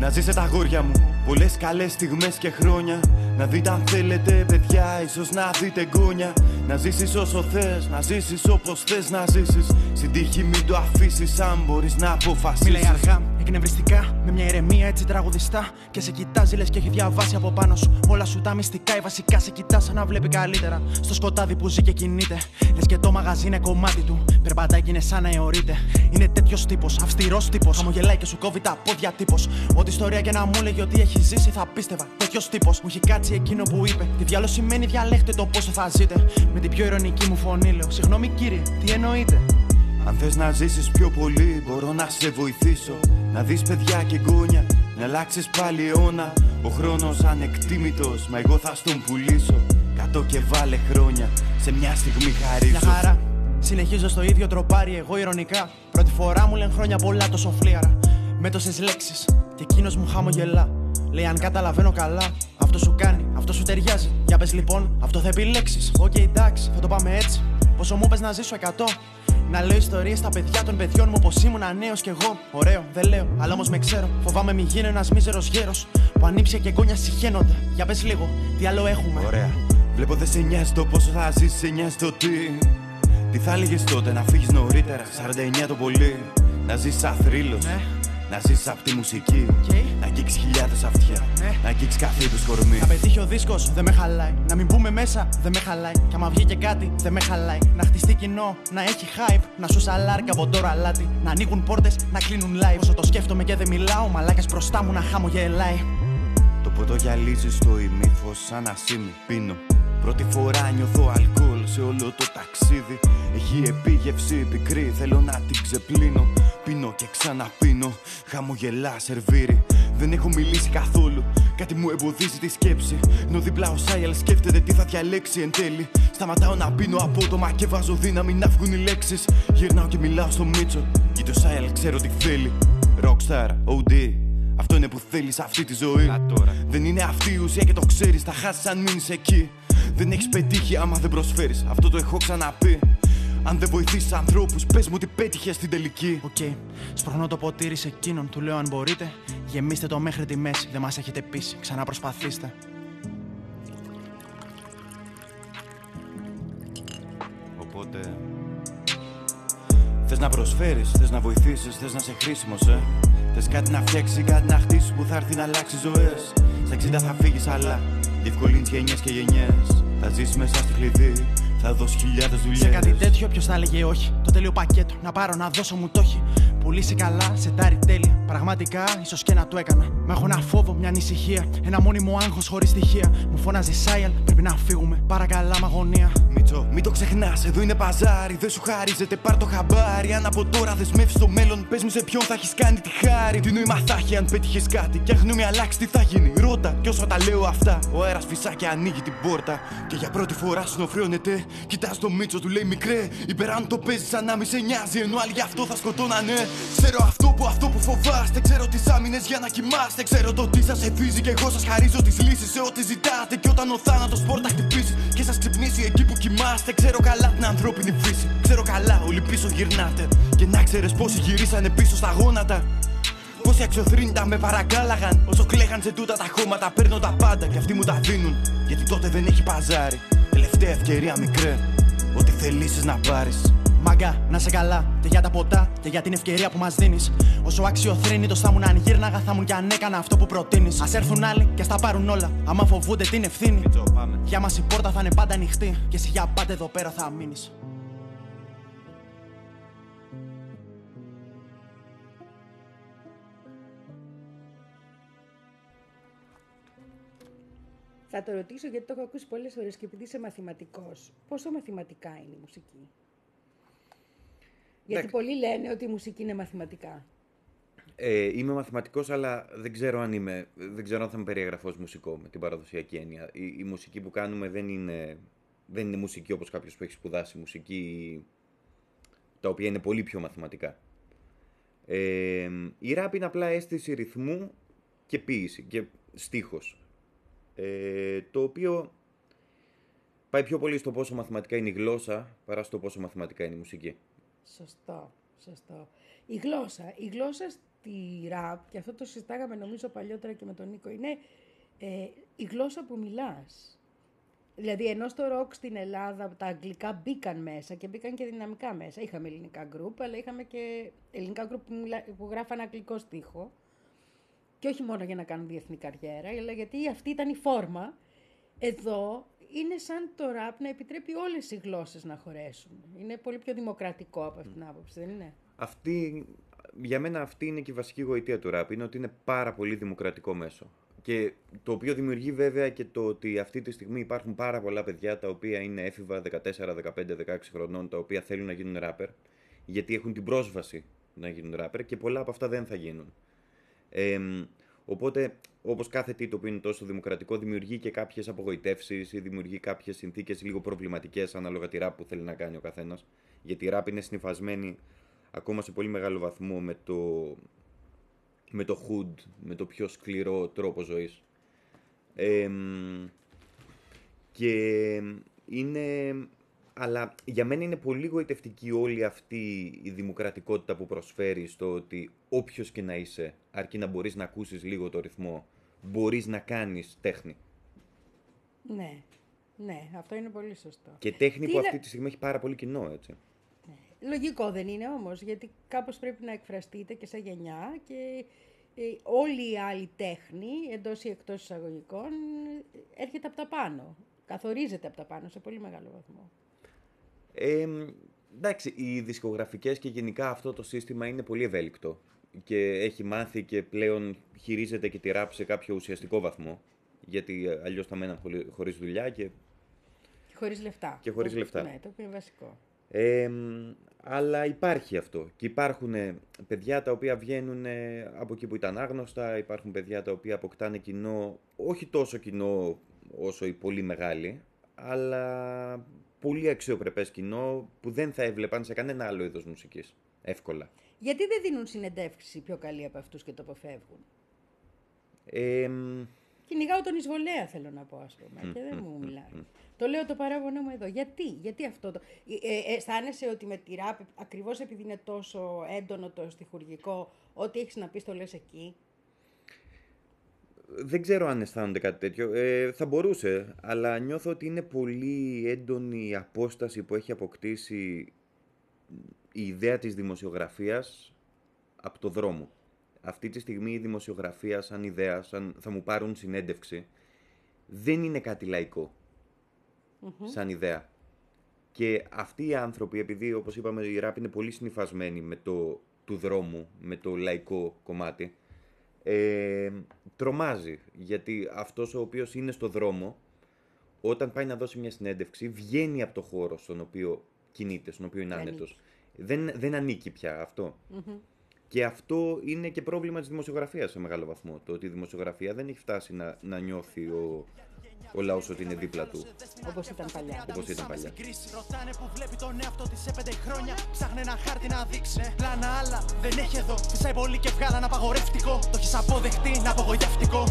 Να ζήσετε τα αγόρια μου Πολλές καλές στιγμές και χρόνια Να δείτε αν θέλετε παιδιά ίσως να δείτε γκόνια Να ζήσεις όσο θες Να ζήσεις όπως θες να ζήσεις Στην τύχη μην το αφήσεις Αν μπορείς να αποφασίσεις Μιλάει αργά, εκνευριστικά, με μια ηρεμία έτσι τραγουδιστά. Και σε κοιτάζει λες και έχει διαβάσει από πάνω σου. Όλα σου τα μυστικά, ή βασικά σε κοιτά σαν να βλέπει καλύτερα. Στο σκοτάδι που ζει και κινείται. Λες και το μαγαζί είναι κομμάτι του. Περπατάει και είναι σαν να αιωρείται. Είναι τέτοιος τύπος, αυστηρός τύπος. Χαμογελάει και σου κόβει τα πόδια τύπος. Ό,τι ιστορία και να μου λέγει ότι έχει ζήσει θα πίστευα. Τέτοιος τύπος μου έχει κάτσει εκείνο που είπε. Τι διάλο σημαίνει διαλέχτε το πόσο θα ζείτε. Με την πιο ειρωνική μου φωνή λέω. Συγγνώμη κύριε, τι εννοείτε; Αν θες να ζήσεις πιο πολύ μπορώ να σε βοηθήσω Να δεις παιδιά και γκόνια Να αλλάξεις πάλι αιώνα Ο χρόνος ανεκτήμητος Μα εγώ θα στον πουλήσω Κατώ και βάλε χρόνια Σε μια στιγμή χαρίζω Μια χαρά. Συνεχίζω στο ίδιο τροπάρι, εγώ ηρωνικά. Πρώτη φορά μου λένε χρόνια πολλά τόσο φλίαρα. Με τόσες λέξεις. Και εκείνος μου χαμογελά. Λέει αν καταλαβαίνω καλά, αυτό σου κάνει, αυτό σου ταιριάζει. Για πες λοιπόν, αυτό θα επιλέξεις. Οκ, εντάξει, θα το πάμε έτσι. Πόσο μου πες να ζήσω 100. Να λέω ιστορίες στα παιδιά των παιδιών μου πως ήμουν νέος κι εγώ. Ωραίο, δεν λέω, αλλά όμως με ξέρω. Φοβάμαι μη γίνω ένας μίζερος γέρος που ανήψια και εγγόνια συχαίνονται. Για πες λίγο, τι άλλο έχουμε. Ωραία Βλέπω δεν σε νοιάζει το πόσο θα ζήσεις, σε νοιάζει το τι Τι θα έλεγες τότε να φύγεις νωρίτερα 49 το πολύ Να ζήσεις σαν θρύλος Ναι. Να ζήσεις απ' τη μουσική Οκ. Να αγγίξεις χιλιάδες αυτιά Ναι. Να αγγίξεις κάθε είδους κορμί Να πετύχει ο δίσκος δεν με χαλάει. Να μην μπούμε μέσα δεν με χαλάει. Κι άμα βγει και κάτι δεν με χαλάει. Να χτιστεί κοινό, να έχει hype. Να σου σαλάρει από τώρα αλάτι. Να ανοίγουν πόρτες, να κλείνουν live. Όσο το σκέφτομαι και δεν μιλάω, μαλάκας μπροστά μου να χαμογελάει. Το ποτό γυαλίζει στο ημίφος σαν ασήμι πίνω Πρώτη φορά νιώθω αλκοόλ σε όλο το ταξίδι. Έχει επίγευση πικρή, θέλω να την ξεπλύνω. Πίνω και ξαναπίνω, χαμογελά σερβίρι. Δεν έχω μιλήσει καθόλου, κάτι μου εμποδίζει τη σκέψη. Ενώ δίπλα ο Σάιελ σκέφτεται τι θα διαλέξει εν τέλει. Σταματάω να πίνω απότομα και βάζω δύναμη να βγουν οι λέξεις. Γυρνάω και μιλάω στο Μίτσο, γιατί ο Σάιελ ξέρω τι θέλει. Rockstar, OD, αυτό είναι που θέλεις αυτή τη ζωή. Δεν είναι αυτή η ουσία και το ξέρεις. Θα χάσεις αν μείνεις εκεί. Δεν έχεις πετύχει άμα δεν προσφέρεις. Αυτό το έχω ξαναπεί. Αν δεν βοηθήσεις ανθρώπους, πες μου ότι πέτυχες στην τελική. Οκ, σπρώχνω το ποτήρι σε εκείνον, του λέω αν μπορείτε. Γεμίστε το μέχρι τη μέση, δεν μας έχετε πείσει. Ξανά προσπαθήστε. Οπότε. Θες να προσφέρεις, θες να βοηθήσεις, θες να είσαι χρήσιμος, ε. Θες κάτι να φτιάξεις, κάτι να χτίσεις που θα έρθει να αλλάξει ζωές. Στα 60 θα φύγεις, αλλά διευκολύνει γενιέ και γενιές. Θα ζήσει μέσα στη κλειδί, θα δώσεις χιλιάδες δουλειές. Σε κάτι τέτοιο, ποιος θα έλεγε όχι; Το τέλειο πακέτο, να πάρω να δώσω μου το έχει. Που πουλήσει καλά, σετάρει τέλεια. Πραγματικά, ίσως και να το έκανα. Μα έχω ένα φόβο, μια ανησυχία. Ένα μόνιμο άγχος χωρίς στοιχεία. Μου φώναζε Σάιαλ, πρέπει να φύγουμε. Παρακαλά, μ' αγωνία. Μίτσο, μην το ξεχνάς, εδώ είναι παζάρι. Δεν σου χαρίζεται, πάρ το χαμπάρι. Αν από τώρα δεσμεύσεις το μέλλον, πες μου σε ποιον θα έχεις κάνει τη χάρη. Τι νόημα θα έχει αν πέτυχες κάτι. Και αν γνώμη αλλάξει, τι θα γίνει. Ρώτα, κι όσο τα λέω αυτά, ο αέρας φυσά και ανοίγει την πόρτα. Και για πρώτη φορά συνοφριώνεται. Κοιτάς το Μίτσο, του λέει μικρέ. Υπεράν το παίζεις σαν να μη σε νοιάζει. Ενώ άλλοι γι' αυτό θα σκοτώνανε. Ξέρω αυτό που αυτό που φοβάστε. Ξέρω τις άμυνες για να κοιμάστε. Ξέρω το τι σας εφίζει και εγώ σας χαρίζω τις λύσεις σε ό,τι ζητάτε. Και όταν ο θάνατος πόρτα χτυπήσεις και σας ξυπνήσει εκεί που κοιμάστε. Ξέρω καλά την ανθρώπινη φύση. Ξέρω καλά, όλοι πίσω γυρνάτε. Και να ξέρεις πόσοι γυρίσανε πίσω στα γόνατα. Πόσοι αξιοθρύνητα με παρακάλαγαν. Όσο κλαίγαν σε τούτα τα χώματα, παίρνω τα πάντα και αυτοί μου τα δίνουν. Γιατί τότε δεν έχει παζάρι. Τελευταία ευκαιρία μικρέ. Ό,τι θελήσεις να πάρεις. Μάγκα, να σε καλά. Και για τα ποτά και για την ευκαιρία που μας δίνεις. Όσο αξιοθρύνητο θα ήμουν αν γύρναγα, θα ήμουν κι αν έκανα αυτό που προτείνεις. Α έρθουν άλλοι και ας τα πάρουν όλα. Άμα φοβούνται την ευθύνη. Για μας η πόρτα θα είναι πάντα ανοιχτή. Και εσύ για πάντα εδώ πέρα θα μείνεις. Θα το ρωτήσω γιατί το έχω ακούσει πολλές φορές και επειδή είσαι μαθηματικός. Πόσο μαθηματικά είναι η μουσική; Γιατί Εντάξει. πολλοί λένε ότι η μουσική είναι μαθηματικά. Ε, είμαι μαθηματικός, αλλά δεν ξέρω αν είμαι, δεν ξέρω αν θα με περιεγραφώ ως μουσικό με την παραδοσιακή έννοια. Η, η μουσική που κάνουμε δεν είναι, δεν είναι μουσική όπως κάποιος που έχει σπουδάσει μουσική, τα οποία είναι πολύ πιο μαθηματικά. Ε, η ράπ είναι απλά αίσθηση ρυθμού και ποίηση και στίχος. Ε, το οποίο πάει πιο πολύ στο πόσο μαθηματικά είναι η γλώσσα παρά στο πόσο μαθηματικά είναι η μουσική. Σωστό, σωστό. Η γλώσσα, η γλώσσα στη ραπ, και αυτό το συζητάγαμε νομίζω παλιότερα και με τον Νίκο, είναι ε, η γλώσσα που μιλάς. Δηλαδή, ενώ στο ροκ στην Ελλάδα τα αγγλικά μπήκαν μέσα και μπήκαν και δυναμικά μέσα. Είχαμε ελληνικά γκρουπ, αλλά είχαμε και ελληνικά γκρουπ που, μιλά, που γράφαν αγγλικό στίχο. Και όχι μόνο για να κάνουν διεθνή καριέρα, αλλά γιατί αυτή ήταν η φόρμα. Εδώ είναι σαν το ραπ να επιτρέπει όλες οι γλώσσες να χωρέσουν. Είναι πολύ πιο δημοκρατικό από αυτήν την άποψη, δεν είναι; Αυτή, για μένα αυτή είναι και η βασική γοητεία του ραπ, είναι ότι είναι πάρα πολύ δημοκρατικό μέσο. Και το οποίο δημιουργεί βέβαια και το ότι αυτή τη στιγμή υπάρχουν πάρα πολλά παιδιά τα οποία είναι έφηβα 14, 15, 16 χρονών, τα οποία θέλουν να γίνουν ράπερ, γιατί έχουν την πρόσβαση να γίνουν ράπερ και πολλά από αυτά δεν θα γίνουν. Ε, οπότε, όπως κάθε τι το οποίο είναι τόσο δημοκρατικό, δημιουργεί και κάποιες απογοητεύσεις ή δημιουργεί κάποιες συνθήκες λίγο προβληματικές ανάλογα τη ράπ που θέλει να κάνει ο καθένας. Γιατί η ράπ είναι συνυφασμένη ακόμα σε πολύ μεγάλο βαθμό με το, με το hood, με το πιο σκληρό τρόπο ζωής. Ε, και είναι... Αλλά για μένα είναι πολύ γοητευτική όλη αυτή η δημοκρατικότητα που προσφέρει στο ότι όποιος και να είσαι, αρκεί να μπορείς να ακούσεις λίγο το ρυθμό, μπορείς να κάνεις τέχνη. Ναι, ναι, αυτό είναι πολύ σωστό. Και τέχνη Τι που είναι- αυτή τη στιγμή έχει πάρα πολύ κοινό, έτσι. Λογικό δεν είναι όμως, γιατί κάπως πρέπει να εκφραστείτε και σαν γενιά και ε, όλη η άλλη τέχνη, εντός ή εκτός εισαγωγικών, ε, έρχεται από τα πάνω. Καθορίζεται από τα πάνω σε πολύ μεγάλο βαθμό. Ε, εντάξει, οι δισκογραφικές και γενικά αυτό το σύστημα είναι πολύ ευέλικτο και έχει μάθει και πλέον χειρίζεται και τη ράπ σε κάποιο ουσιαστικό βαθμό γιατί ε, αλλιώς θα μέναν χωρί- χωρίς δουλειά και Και χωρίς λεφτά. Και χωρίς Το- λεφτά. Ναι, το οποίο είναι βασικό. Ε, αλλά υπάρχει αυτό. Και υπάρχουν ε, παιδιά τα οποία βγαίνουν ε, από εκεί που ήταν άγνωστα, υπάρχουν παιδιά τα οποία αποκτάνε κοινό, όχι τόσο κοινό όσο οι πολύ μεγάλοι, αλλά πολύ αξιοπρεπές κοινό που δεν θα έβλεπαν σε κανένα άλλο είδος μουσικής. Εύκολα. Γιατί δεν δίνουν συνεντεύξη πιο καλή από αυτούς και το αποφεύγουν; Ε, Κυνηγάω τον εισβολέα, θέλω να πω, ας πούμε, και δεν μου μιλάει. Το λέω το παράγονό μου εδώ. Γιατί, γιατί αυτό το... Ε, ε, αισθάνεσαι ότι με τη ράπ, ακριβώς επειδή είναι τόσο έντονο το στιχουργικό, ό,τι έχεις να πεις το λες εκεί; Δεν ξέρω αν αισθάνονται κάτι τέτοιο. Ε, θα μπορούσε, αλλά νιώθω ότι είναι πολύ έντονη η απόσταση που έχει αποκτήσει η ιδέα της δημοσιογραφίας από το δρόμο. Αυτή τη στιγμή η δημοσιογραφία σαν ιδέα, σαν θα μου πάρουν συνέντευξη, δεν είναι κάτι λαϊκό σαν ιδέα. Και αυτοί οι άνθρωποι, επειδή όπως είπαμε η ράπ είναι πολύ συνυφασμένη με το του δρόμου με το λαϊκό κομμάτι. Ε, τρομάζει, γιατί αυτός ο οποίος είναι στο δρόμο, όταν πάει να δώσει μια συνέντευξη, βγαίνει από το χώρο στον οποίο κινείται, στον οποίο είναι Δεν άνετος. Δεν, δεν ανήκει πια αυτό. Και αυτό είναι και πρόβλημα της δημοσιογραφίας σε μεγάλο βαθμό. Το ότι η δημοσιογραφία δεν έχει φτάσει να, να νιώθει ο, ο λαός ότι είναι δίπλα του, Όπως ήταν παλιά. όπως ήταν παλιά. Συγκρίσει. Ρωτάνε που βλέπει τον εαυτό της σε πέντε χρόνια. Ψάχνει ένα χάρτη να δείξει. Πλάνα άλλα δεν έχει εδώ. Φυσάει πολύ και βγάλα ένα απαγορευτικό. Το έχεις αποδεχτεί, είναι απογοητευτικό.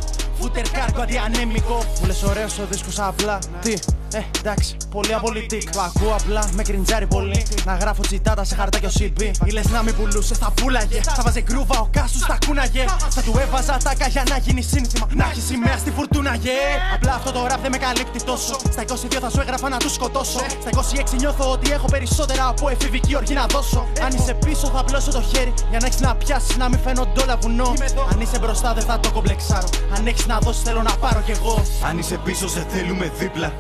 Φούτερ κάρκο αντιανέμικο. Μου λες ωραίος ο δίσκος απλά. Τι, ε, εντάξει, πολύ απολυτικ. Το ακούω απλά, με κριντζάρει πολύ. Να γράφω τσιτάτα σε χαρτάκιο CB. Ή λες να μην πουλούσες, θα πουλάγε. Θα βάζε γκρούβα ο κάσους, θα κούναγε. Θα του έβαζα τάκα για να γίνει σύνθημα. Να έχει σημαία στη φουρτούναγε. Απλά αυτό το ραπ δεν με καλύπτει τόσο. Στα 22 θα σου έγραφα να τους σκοτώσω. Στα 26 νιώθω ότι έχω περισσότερα από εφηβική οργή να δώσω. Αν είσαι πίσω, θα πλώσω το χέρι για να έχεις να πιάσεις να μην φαίνονται όλα βουνό. Αν είσαι μπροστά, δεν θα το κομπλεξάρω. Αν έχεις να δώσεις, θέλω να πάρω κι εγώ. Αν είσαι πίσω, σε θέλουμε δίπλα.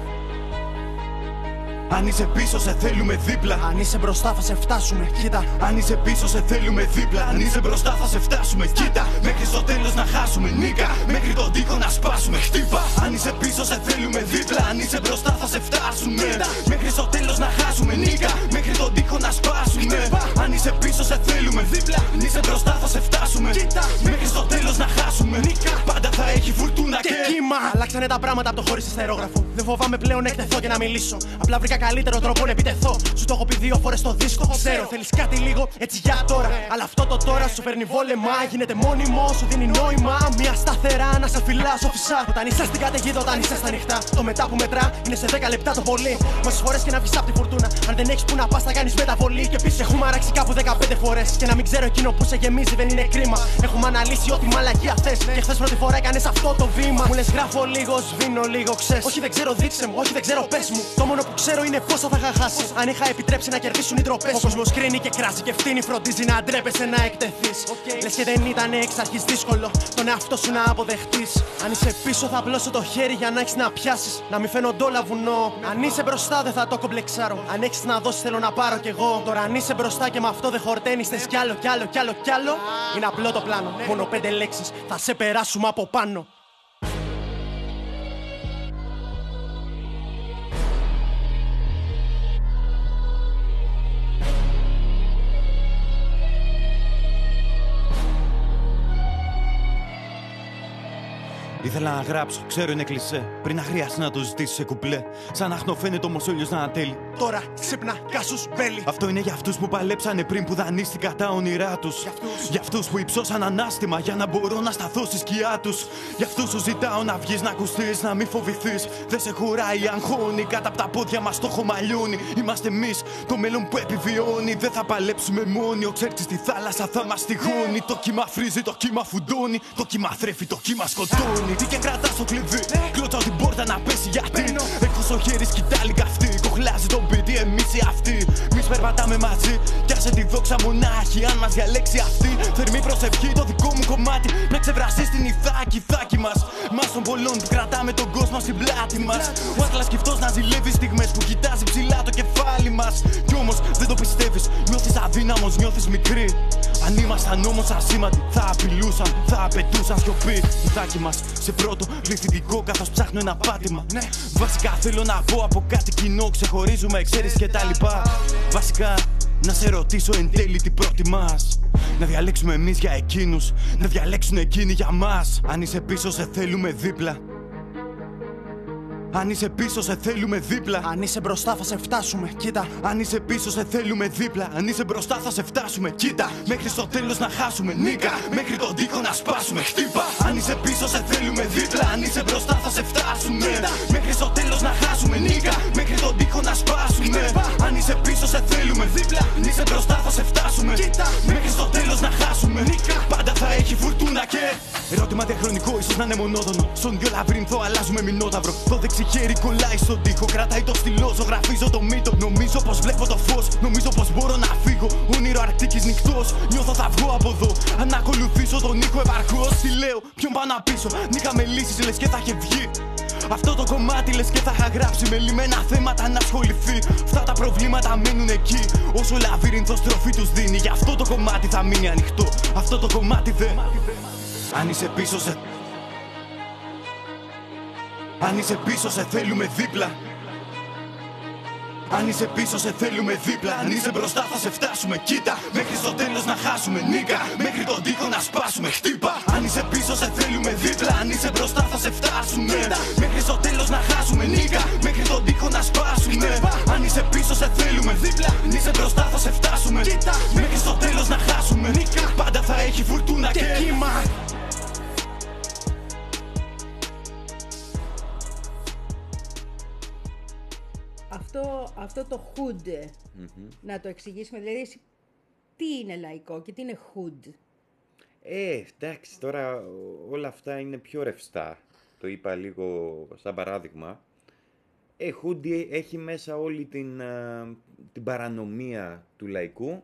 Αν είσαι πίσω, σε θέλουμε δίπλα. Αν είσαι μπροστά, θα σε φτάσουμε. Κοίτα, Αν είσαι πίσω, σε θέλουμε δίπλα. Αν είσαι μπροστά, θα σε φτάσουμε. Κοίτα, μέχρι στο τέλος να χάσουμε. Νίκα, μέχρι τον τοίχο να σπάσουμε. Χτύπα. Αν είσαι πίσω, σε θέλουμε δίπλα. Αν είσαι μπροστά, θα σε φτάσουμε. Μέχρι στο τέλος να χάσουμε. Νίκα, μέχρι τον τοίχο να σπάσουμε. Αν είσαι πίσω, σε θέλουμε δίπλα. Αν είσαι μπροστά, θα σε φτάσουμε. Κοίτα. Μέχρι στο τέλος να χάσουμε. Νίκα, πάντα θα έχει φουρτούνα και και. κύμα. Αλλάξανε τα πράγματα από το χωρίς στα αερόγραφο. Δεν φοβάμαι πλέον να εκτεθώ και να μιλήσω. Απλά βρήκα καλύτερο τρόπο να επιτεθώ. Σου το έχω πει δύο φορές στο δίσκο. Ξέρω, θέλεις κάτι λίγο έτσι για τώρα. Αλλά αυτό το τώρα σου φέρνει βόλεμα. Γίνεται μόνιμο, σου δίνει νόημα. Μια σταθερά να σε φυλάσω φυσά. Όταν είσαι στην καταιγίδα, όταν είσαι στα νυχτά. Το μετά που μετρά είναι σε 10 λεπτά το πολύ. Μόσε φορέ και να βγεις από τη φουρτούνα. Αν δεν έχεις που να πας, θα κάνεις μεταβολή. Και επίσης έχουμε αράξει κάπου 15 φορές. Και να μην ξέρω εκείνο που σε γεμίζει δεν είναι κρίμα. Έχουμε αναλύσει ό,τι μαλακία θες. Και χθες πρώτη φορά έκανες αυτό το βήμα. Μου λες γράφω λίγο, σβήνω λίγο, ξέρεις. Όχι δεν ξέρω, δείξε μου, όχι δεν ξέρω, πες μου. Το μόνο που ξέρω είναι πόσα θα είχα χάσει. Αν είχα επιτρέψει να κερδίσουν οι τροπέ. Ο κόσμος κρίνει και κράζει και ευθύνη φροντίζει να ντρέπεσαι να εκτεθείς. Λες και δεν ήταν εξ αρχής δύσκολο τον εαυτό σου να αποδεχτείς. Αν είσαι πίσω, θα απλώσω το χέρι για να έχεις να πιάσεις. Να μην φαίνονται όλα βουνό. Αν είσαι μπροστά, δεν θα το κομπλεξάρω. Αν έχεις να δώσεις, θέλω να πάρω κι εγώ. Τώρα αν είσαι μπροστά και με αυτό δεν χορταίνεις, θες κι άλλο, κι άλλο, κι άλλο, κι άλλο. Είναι απλό το πλάνο. Μόνο πέντε λέξεις θα σε περάσουμε από πάνω. Ήθελα να γράψω, ξέρω είναι κλεισέ. Πριν να χρειαστεί να το ζητήσει σε κουπλέ. Σαν να φαίνεται όμω ο ήλιο να ανατέλει. Τώρα ξύπνα, κάσους μπέλι. Αυτό είναι για αυτούς που παλέψανε πριν που δανείστηκαν τα όνειρά τους. Για αυτούς που υψώσαν ανάστημα για να μπορώ να σταθώ στη σκιά τους. Για αυτούς σου ζητάω να βγεις να ακουστείς, να μην φοβηθείς. Δεν σε χωράει αγχώνει, κάτω από τα πόδια μας το χωμαλιώνει. Είμαστε εμείς, το μέλλον που επιβιώνει. Δεν θα παλέψουμε μόνοι, ο ξέρτης στη θάλασσα θα μας τυχώνει. Το κύμα φρίζει, το κύμα φουντώνει. Το κύμα θρέφει, το κύμα σκοτώνει. Τι και κρατάς το κλειδί, κλωτσάω την πόρτα να πέσει γιατί. Έχω στο χέρι σκητάλη καυτή, κοχλάζει τον πίτι, εμείς οι αυτοί. Μη περπατάμε μαζί, κι άσε τη δόξα μονάχη. Αν μας διαλέξει αυτή, θερμή προσευχή το δικό μου κομμάτι. Να ξεβραστεί στην ηθάκη, θάκη μας. Μας των πολλών που κρατάμε τον κόσμο στην πλάτη μας. Ο άτλα κυφτό να ζηλεύει στιγμές που κοιτάζει ψηλά το κεφάλι μας. Κι όμως δεν το πιστεύεις, νιώθεις αδύναμος, νιώθεις μικρή. Αν ήμασταν όμως ασήμαντοι, θα απειλούσαν, θα απαιτούσαν σιωπή. Ηθάκη μας σε πρώτο πληθυντικό καθώς ψάχνω ένα πάτημα. Ναι, βασικά θέλω να πω από κάτι κοινό, ξεχωρίζουμε, ξέρεις και τα λοιπά. Βασικά να σε ρωτήσω εν τέλει τι προτιμάς Να διαλέξουμε εμείς για εκείνους Να διαλέξουν εκείνοι για μας Αν είσαι πίσω σε θέλουμε δίπλα αν είσαι πίσω, σε θέλουμε δίπλα. Αν είσαι μπροστά, θα σε φτάσουμε. Κοίτα, Αν είσαι πίσω, σε θέλουμε δίπλα. Αν είσαι μπροστά, θα σε φτάσουμε. Κοίτα, μέχρι στο τέλος να χάσουμε. Νίκα, μέχρι τον τοίχο να σπάσουμε. Χτύπα. Αν είσαι πίσω, σε θέλουμε δίπλα. Αν είσαι μπροστά, θα σε φτάσουμε. Μέχρι στο τέλος να χάσουμε. Νίκα, μέχρι τον τοίχο να σπάσουμε. Αν είσαι πίσω, σε θέλουμε δίπλα. Αν είσαι μπροστά, θα σε φτάσουμε. Κοίτα. μέχρι στο τέλος να χάσουμε. Νίκα, πάντα θα έχει φουρτούνα και. Ερώτημα διαχρονικό, ίσως να είναι μονόδονο. Στον δυο λαβύρινθο αλλάζουμε μηνόταυρο. Το δεξί χέρι κολλάει στον τοίχο. Κρατάει το στυλό, ζωγραφίζω το μύτο. Νομίζω πως βλέπω το φως. Νομίζω πως μπορώ να φύγω. Όνειρο Αρκτικής νυχτός. Νιώθω θα βγω από εδώ. Αν ακολουθήσω τον ήχο επαρκώς. Τι λέω, ποιον πάω να πίσω. Νίχαμε λύσεις λες και θα είχε βγει. Αυτό το κομμάτι λες και θα είχα γράψει με λιμένα θέματα να ασχοληθεί. Αυτά τα προβλήματα μένουν εκεί. Όσο λαβύρινθο στροφή τους δίνει. Γι' αυτό το κομμάτι θα μείνει ανοιχτό. Αυτό το κομμάτι δεν. Αν είσαι πίσω σε. Αν είσαι πίσω σε θέλουμε δίπλα. Αν είσαι πίσω σε θέλουμε δίπλα. Αν είσαι μπροστά θα σε φτάσουμε. Κοίτα μέχρι στο τέλος να χάσουμε. Νίκα μέχρι τον τοίχο να σπάσουμε. Χτύπα. Αν είσαι πίσω σε θέλουμε δίπλα. Αν είσαι μπροστά θα σε φτάσουμε. Μέχρι στο τέλος να χάσουμε. Νίκα μέχρι τον τοίχο να σπάσουμε. Αν είσαι πίσω σε θέλουμε δίπλα. Αν είσαι μπροστά θα σε φτάσουμε. Κοίτα μέχρι στο τέλος να χάσουμε. Νίκα. Πάντα θα έχει φουρτούνα και κύμα Αυτό, αυτό το hood, να το εξηγήσουμε. Δηλαδή, εσύ, τι είναι λαϊκό και τι είναι hood. Ε, εντάξει, τώρα όλα αυτά είναι πιο ρευστά. Το είπα λίγο σαν παράδειγμα. Ε, Χούντι έχει μέσα όλη την, α, την παρανομία του λαϊκού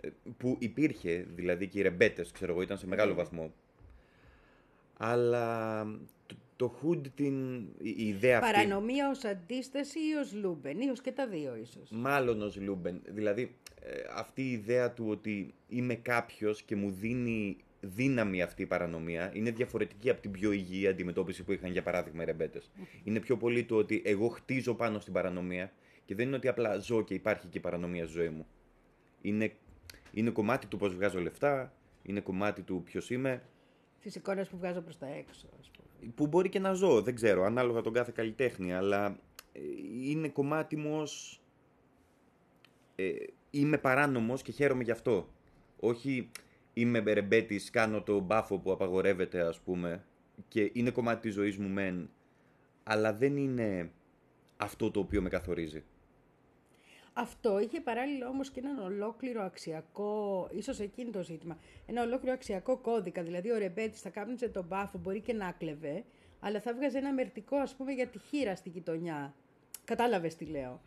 ε, που υπήρχε, δηλαδή και οι ρεμπέτες, ξέρω εγώ, ήταν σε μεγάλο βαθμό. Αλλά το, το Hood, την, η η ιδέα αυτή... Παρανομία ως αντίσταση ή ως Λούμπεν ή ως και τα δύο ίσως. Μάλλον ως Λούμπεν. Δηλαδή, ε, αυτή η ιδέα του ότι είμαι κάποιος και μου δίνει δύναμη αυτή η παρανομία είναι διαφορετική από την πιο υγιή αντιμετώπιση που είχαν για παράδειγμα οι ρεμπέτες. Είναι πιο πολύ το ότι εγώ χτίζω πάνω στην παρανομία και δεν είναι ότι απλά ζω και υπάρχει και η παρανομία στη ζωή μου. Είναι, είναι κομμάτι του πώς βγάζω λεφτά, είναι κομμάτι του ποιος είμαι, Τις εικόνες που βγάζω προς τα έξω, ας πούμε. Που μπορεί και να ζω, δεν ξέρω, ανάλογα τον κάθε καλλιτέχνη, αλλά ε, είναι κομμάτι μου ως... Ε, είμαι παράνομος και χαίρομαι γι' αυτό. Όχι είμαι ρεμπέτης, κάνω το μπάφο που απαγορεύεται, ας πούμε, και είναι κομμάτι της ζωής μου μεν, αλλά δεν είναι αυτό το οποίο με καθορίζει. Αυτό είχε παράλληλα όμως και έναν ολόκληρο αξιακό, ίσως εκείνη το ζήτημα, ένα ολόκληρο αξιακό κώδικα. Δηλαδή ο Ρεμπέτης θα κάπνιζε τον μπάφο, μπορεί και να κλεβε, αλλά θα βγάζει ένα μερτικό ας πούμε για τη χείρα στη γειτονιά. Κατάλαβες τι λέω.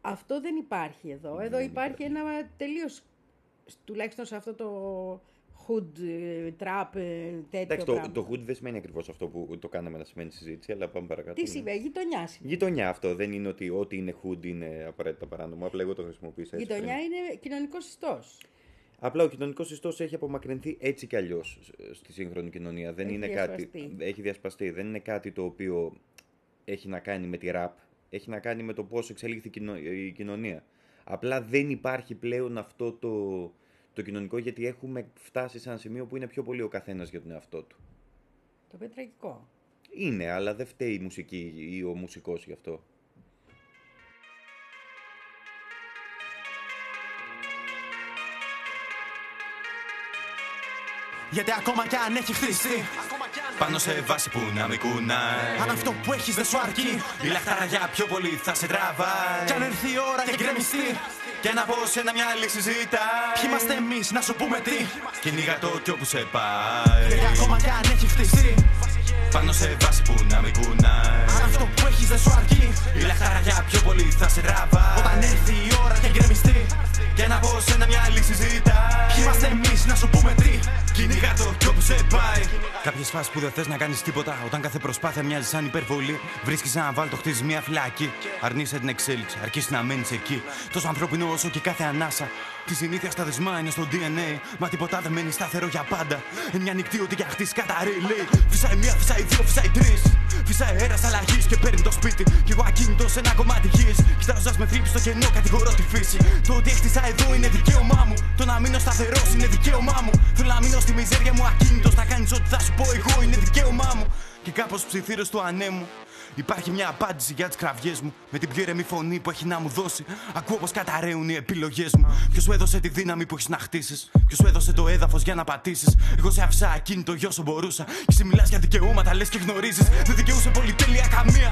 Αυτό δεν υπάρχει εδώ. Εδώ υπάρχει ένα τελείως, τουλάχιστον σε αυτό το hood, ε, trap, ε, τέτοιο Εντάξει, το, πράγμα. το hood δεν σημαίνει ακριβώς αυτό που το κάναμε να σημαίνει συζήτηση, αλλά πάμε παρακάτω. Τι ναι. σημαίνει, γειτονιά σημαίνει. Γειτονιά αυτό, δεν είναι ότι ό,τι είναι hood είναι απαραίτητα παράνομο, απλά εγώ το χρησιμοποίησα έτσι. Γειτονιά πριν. είναι κοινωνικός ιστός. Απλά ο κοινωνικός ιστό έχει απομακρυνθεί έτσι κι αλλιώς στη σύγχρονη κοινωνία. Δεν Έχει είναι διασπαστεί. κάτι. Έχει διασπαστεί. Δεν είναι κάτι το οποίο έχει να κάνει με τη ραπ. Έχει να κάνει με το πώς εξελίχθηκε η κοινο- η κοινωνία. Απλά δεν υπάρχει πλέον αυτό το, το κοινωνικό γιατί έχουμε φτάσει σε ένα σημείο που είναι πιο πολύ ο καθένας για τον εαυτό του. Το οποίο είναι τραγικό. Είναι, αλλά δεν φταίει η μουσική ή ο μουσικός γι' αυτό. Γιατί ακόμα κι αν έχει χτίσει Πάνω σε βάση που να μην κουνάει Αν αυτό που έχεις δεν σου αρκεί Η λαχτάρα για πιο πολύ θα σε τραβάει Κι αν έρθει η ώρα και γκρεμιστεί Και να πω σε ένα μια λύση ζητάει Ποιοι είμαστε εμείς να σου πούμε τι. Κυνήγα το κι όπου σε πάει. Γιατί ακόμα κι αν έχει χτίσει Πάνω σε βάση που να μην κουνάει. Αν αυτό που έχεις δεν σου αρκεί. Η λαχτάρα για πιο πολύ θα σε τραβάει Όταν έρθει η ώρα και γκρεμιστεί Και να πω σε ένα μια λύση ζητάει Ποιοι είμαστε εμείς να σου πούμε τι. Κυνήγα το κι όπου σε πάει. Κάποιες φάσεις που δεν θες να κάνεις τίποτα. Όταν κάθε προσπάθεια μοιάζει σαν υπερβολή Βρίσκεις ένα βάλτο, χτίζεις μια φυλακή. Αρνείσαι την εξέλιξη, αρκεί να μένεις εκεί. Τόσο ανθρώπινο όσο και κάθε ανάσα. Τη συνήθεια στα δεσμά είναι στο DNA Μα τίποτα δεν μένει σταθερό για πάντα. Είναι μια νυχτή ότι για χτίσει καταρρεί λέει Φυσάει μία, φυσάει δύο, φυσάει τρεις Φυσάει αέρας αλλαγή και παίρνει το σπίτι. Κι εγώ ακίνητος σε ένα κομμάτι γης. Κοιτάζοντα με θρύπη στο κενό, κατηγορώ τη φύση. Το ότι έχτισα εδώ είναι δικαίωμά μου. Το να μείνω σταθερός είναι δικαίωμά μου. Θέλω να μείνω στη μιζέρια μου ακίνητος. Θα κάνεις ό,τι θα σου πω εγώ είναι δικαίωμά μου. Και κάπως ψιθύρω του ανέμου Υπάρχει μια απάντηση για τις κραυγές μου. Με την πιο ηρεμή φωνή που έχει να μου δώσει. Ακούω πως καταραίουν οι επιλογές μου. Ποιος σου έδωσε τη δύναμη που έχεις να χτίσεις; Ποιος σου έδωσε το έδαφος για να πατήσεις; Εγώ σε άφησα ακίνητο για όσο μπορούσα. Και εσύ μιλάς για δικαιώματα, λες και γνωρίζεις. Δεν δικαιούσε πολυτέλεια καμία.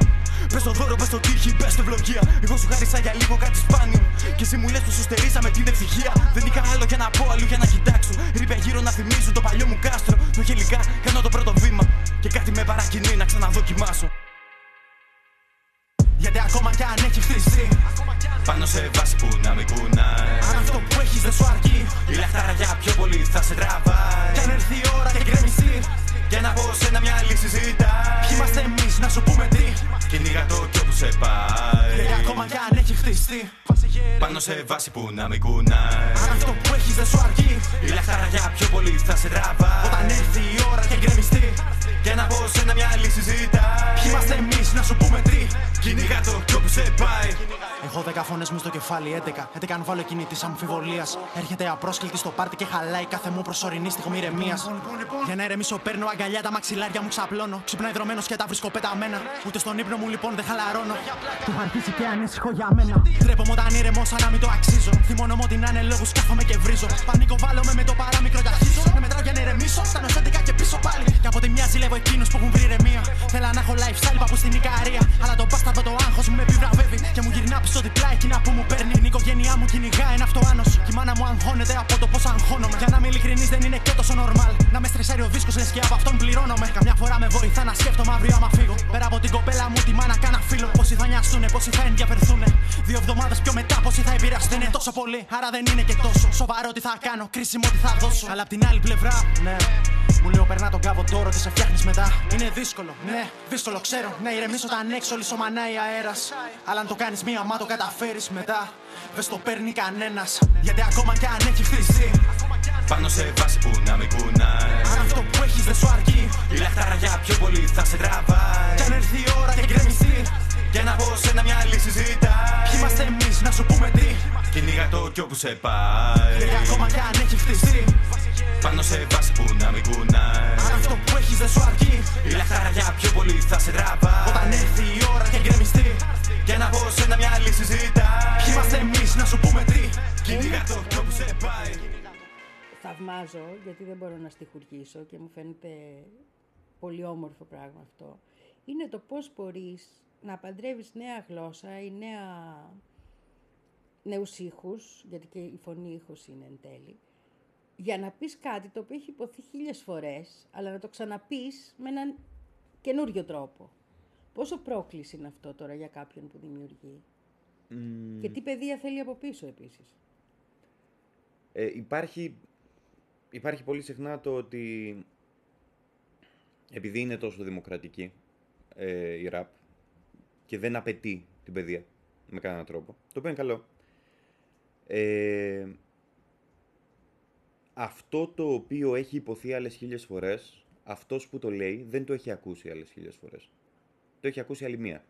Πες το δώρο, πες το τύχη, πες το ευλογία. Εγώ σου χάρισα για λίγο κάτι σπάνιο. Και εσύ μου λες πως σου στερήσαμε την ευτυχία. Δεν είχα άλλο για να πω, αλλού για να κοιτάξω. Ρίπια γύρω να θυμίζουν το παλιό μου κάστρο. Νοχελικά κάνω το πρώτο βήμα. Και κάτι με παρακινεί να ξαναδοκιμάσω. Γιατί ακόμα κι αν έχεις χτίσει Πάνω σε βάση που να μην κουνάει. Αν αυτό που έχεις δεν σου αρκεί. Η λαχτάρα για πιο πολύ θα σε τραβάει. Κι αν έρθει η ώρα και γκρεμιστεί Για να πω σένα μια λύση ζητά. Ποιοι είμαστε εμείς, να σου πούμε τι. Κυνήγα το κι όπου σε πάει. Και ακόμα κι αν έχει χτιστεί. Πάνω σε βάση που να μην κουνάει. Αν αυτό που έχεις δεν σου αρκεί. Η λαχτάρα για πιο πολύ θα σε τραβά. Όταν έρθει η ώρα και γκρεμιστεί. Για να πω σένα μια λύση ζητά. Ποιοι είμαστε εμείς, να σου πούμε τι. Κυνήγα το κι όπου σε πάει. Έχω δέκα φωνές μου στο κεφάλι, 11. 11 αν βάλω εκείνη της αμφιβολίας. Έρχεται απρόσκλητη στο πάρτι και χαλάει κάθε μου προσωρινή στιγμή ηρεμίας. Για να ηρεμήσω, παίρνω αγκαλιά τα μαξιλάρια μου ξαπλώνω. Ξυπνάει δρομένο και τα βρίσκω πεταμένα. Ούτε στον ύπνο μου λοιπόν δεν χαλαρώνω. Του έχω αρχίσει και ανήσυχο για μένα. Τρέπομαι όταν ηρεμώ σαν να μην το αξίζω. Θυμώνω μου ότι να είναι λόγου κάθομαι και βρίζω. Πανίκο βάλομαι με το παράμικρο και αρχίζω. Να μετράω για να ηρεμήσω. Φτάνω σε 11 και πίσω πάλι. Και από τη μια ζηλεύω εκείνους που έχουν βρει ηρεμία. Θέλα να έχω lifestyle παππού στην Ικαρία. Αλλά το μπάσταρδο το άγχος μου με επιβραβεύει. Και μου γυρνά πίσω διπλά εκείνα που μου παίρνει. Η οικογένειά μου κυνηγάει ένα αυτοάνο. Και η μάνα μου αγχώνεται από το πώς αγχώνομαι. Για να είμαι ειλικρινής δεν είναι και τόσο normal. Να με στρεσάρει ο δίσκος λες και από αυτόν πληρώνομαι. Καμιά φορά με βοηθά να σκέφτομαι αύριο άμα φύγω. Πέρα από την κοπέλα μου, τη μάνα κάνα φίλο. Πόσοι θα νοιαστούνε, πόσοι θα ενδιαφερθούνε. Δύο εβδομάδες πιο μετά, πόσοι θα επηρεαστούν. Τόσο πολύ, άρα δεν είναι και τόσο. Σοβαρό τι θα κάνω, κρίσιμο τι θα δώσω. Αλλά απ' την άλλη πλευρά, ναι. Μου λέω περνά τον κάβο τώρα, τι σε φτιάχνεις μετά. Είναι δύσκολο, ναι, δύσκολο ξέρω. Να ηρεμήσω όταν έξω λισομανάει αέρας. Αλλά αν το κάνεις μία, μα το καταφέρεις μετά. Δες το παίρνει κανένας. Γιατί ακόμα κι αν έχει χτιστεί. Πάνω σε βάση που να μην κουνάει. Αν αυτό που έχεις δεν σου αρκεί. Η λαχτάρα για πιο πολύ θα σε τραβάει. Κι αν έρθει η ώρα και γκρεμιστεί. Για να πω σένα μια λύση ζητά. Ποιοι είμαστε εμείς, να σου πούμε τι. Κυνήγα το κι όπου σε πάει. Γιατί ακόμα κι αν έχει χτιστεί. Πάνω σε βάση που να μην κουνάει. Αν αυτό που έχεις δεν σου αρκεί. Η λαχτάρα για πιο πολύ θα σε τραβάει. Όταν έρθει η ώρα και γκρεμιστεί. Για να πω σένα μια λύση ζητά. Ποιοι είμαστε εμείς, να σου πούμε τι. Κυνήγα το κι όπου σε πάει. Θαυμάζω, γιατί δεν μπορώ να στιχουργήσω και μου φαίνεται πολύ όμορφο πράγμα αυτό, είναι το πώς μπορείς να παντρεύεις νέα γλώσσα ή νέα... νέους ήχους, γιατί και η φωνή ήχος είναι εν τέλει, για να πεις κάτι το οποίο έχει υποθεί χίλιες φορές, αλλά να το ξαναπείς με έναν καινούριο τρόπο. Πόσο πρόκληση είναι αυτό τώρα για κάποιον που δημιουργεί; Και τι παιδεία θέλει από πίσω επίσης; Ε, υπάρχει, υπάρχει πολύ συχνά το ότι επειδή είναι τόσο δημοκρατική ε, η ραπ και δεν απαιτεί την παιδεία με κανέναν τρόπο, το οποίο είναι καλό. Ε, αυτό το οποίο έχει υποθεί άλλες χίλιες φορές, αυτός που το λέει δεν το έχει ακούσει άλλες χίλιες φορές. Το έχει ακούσει άλλη μία.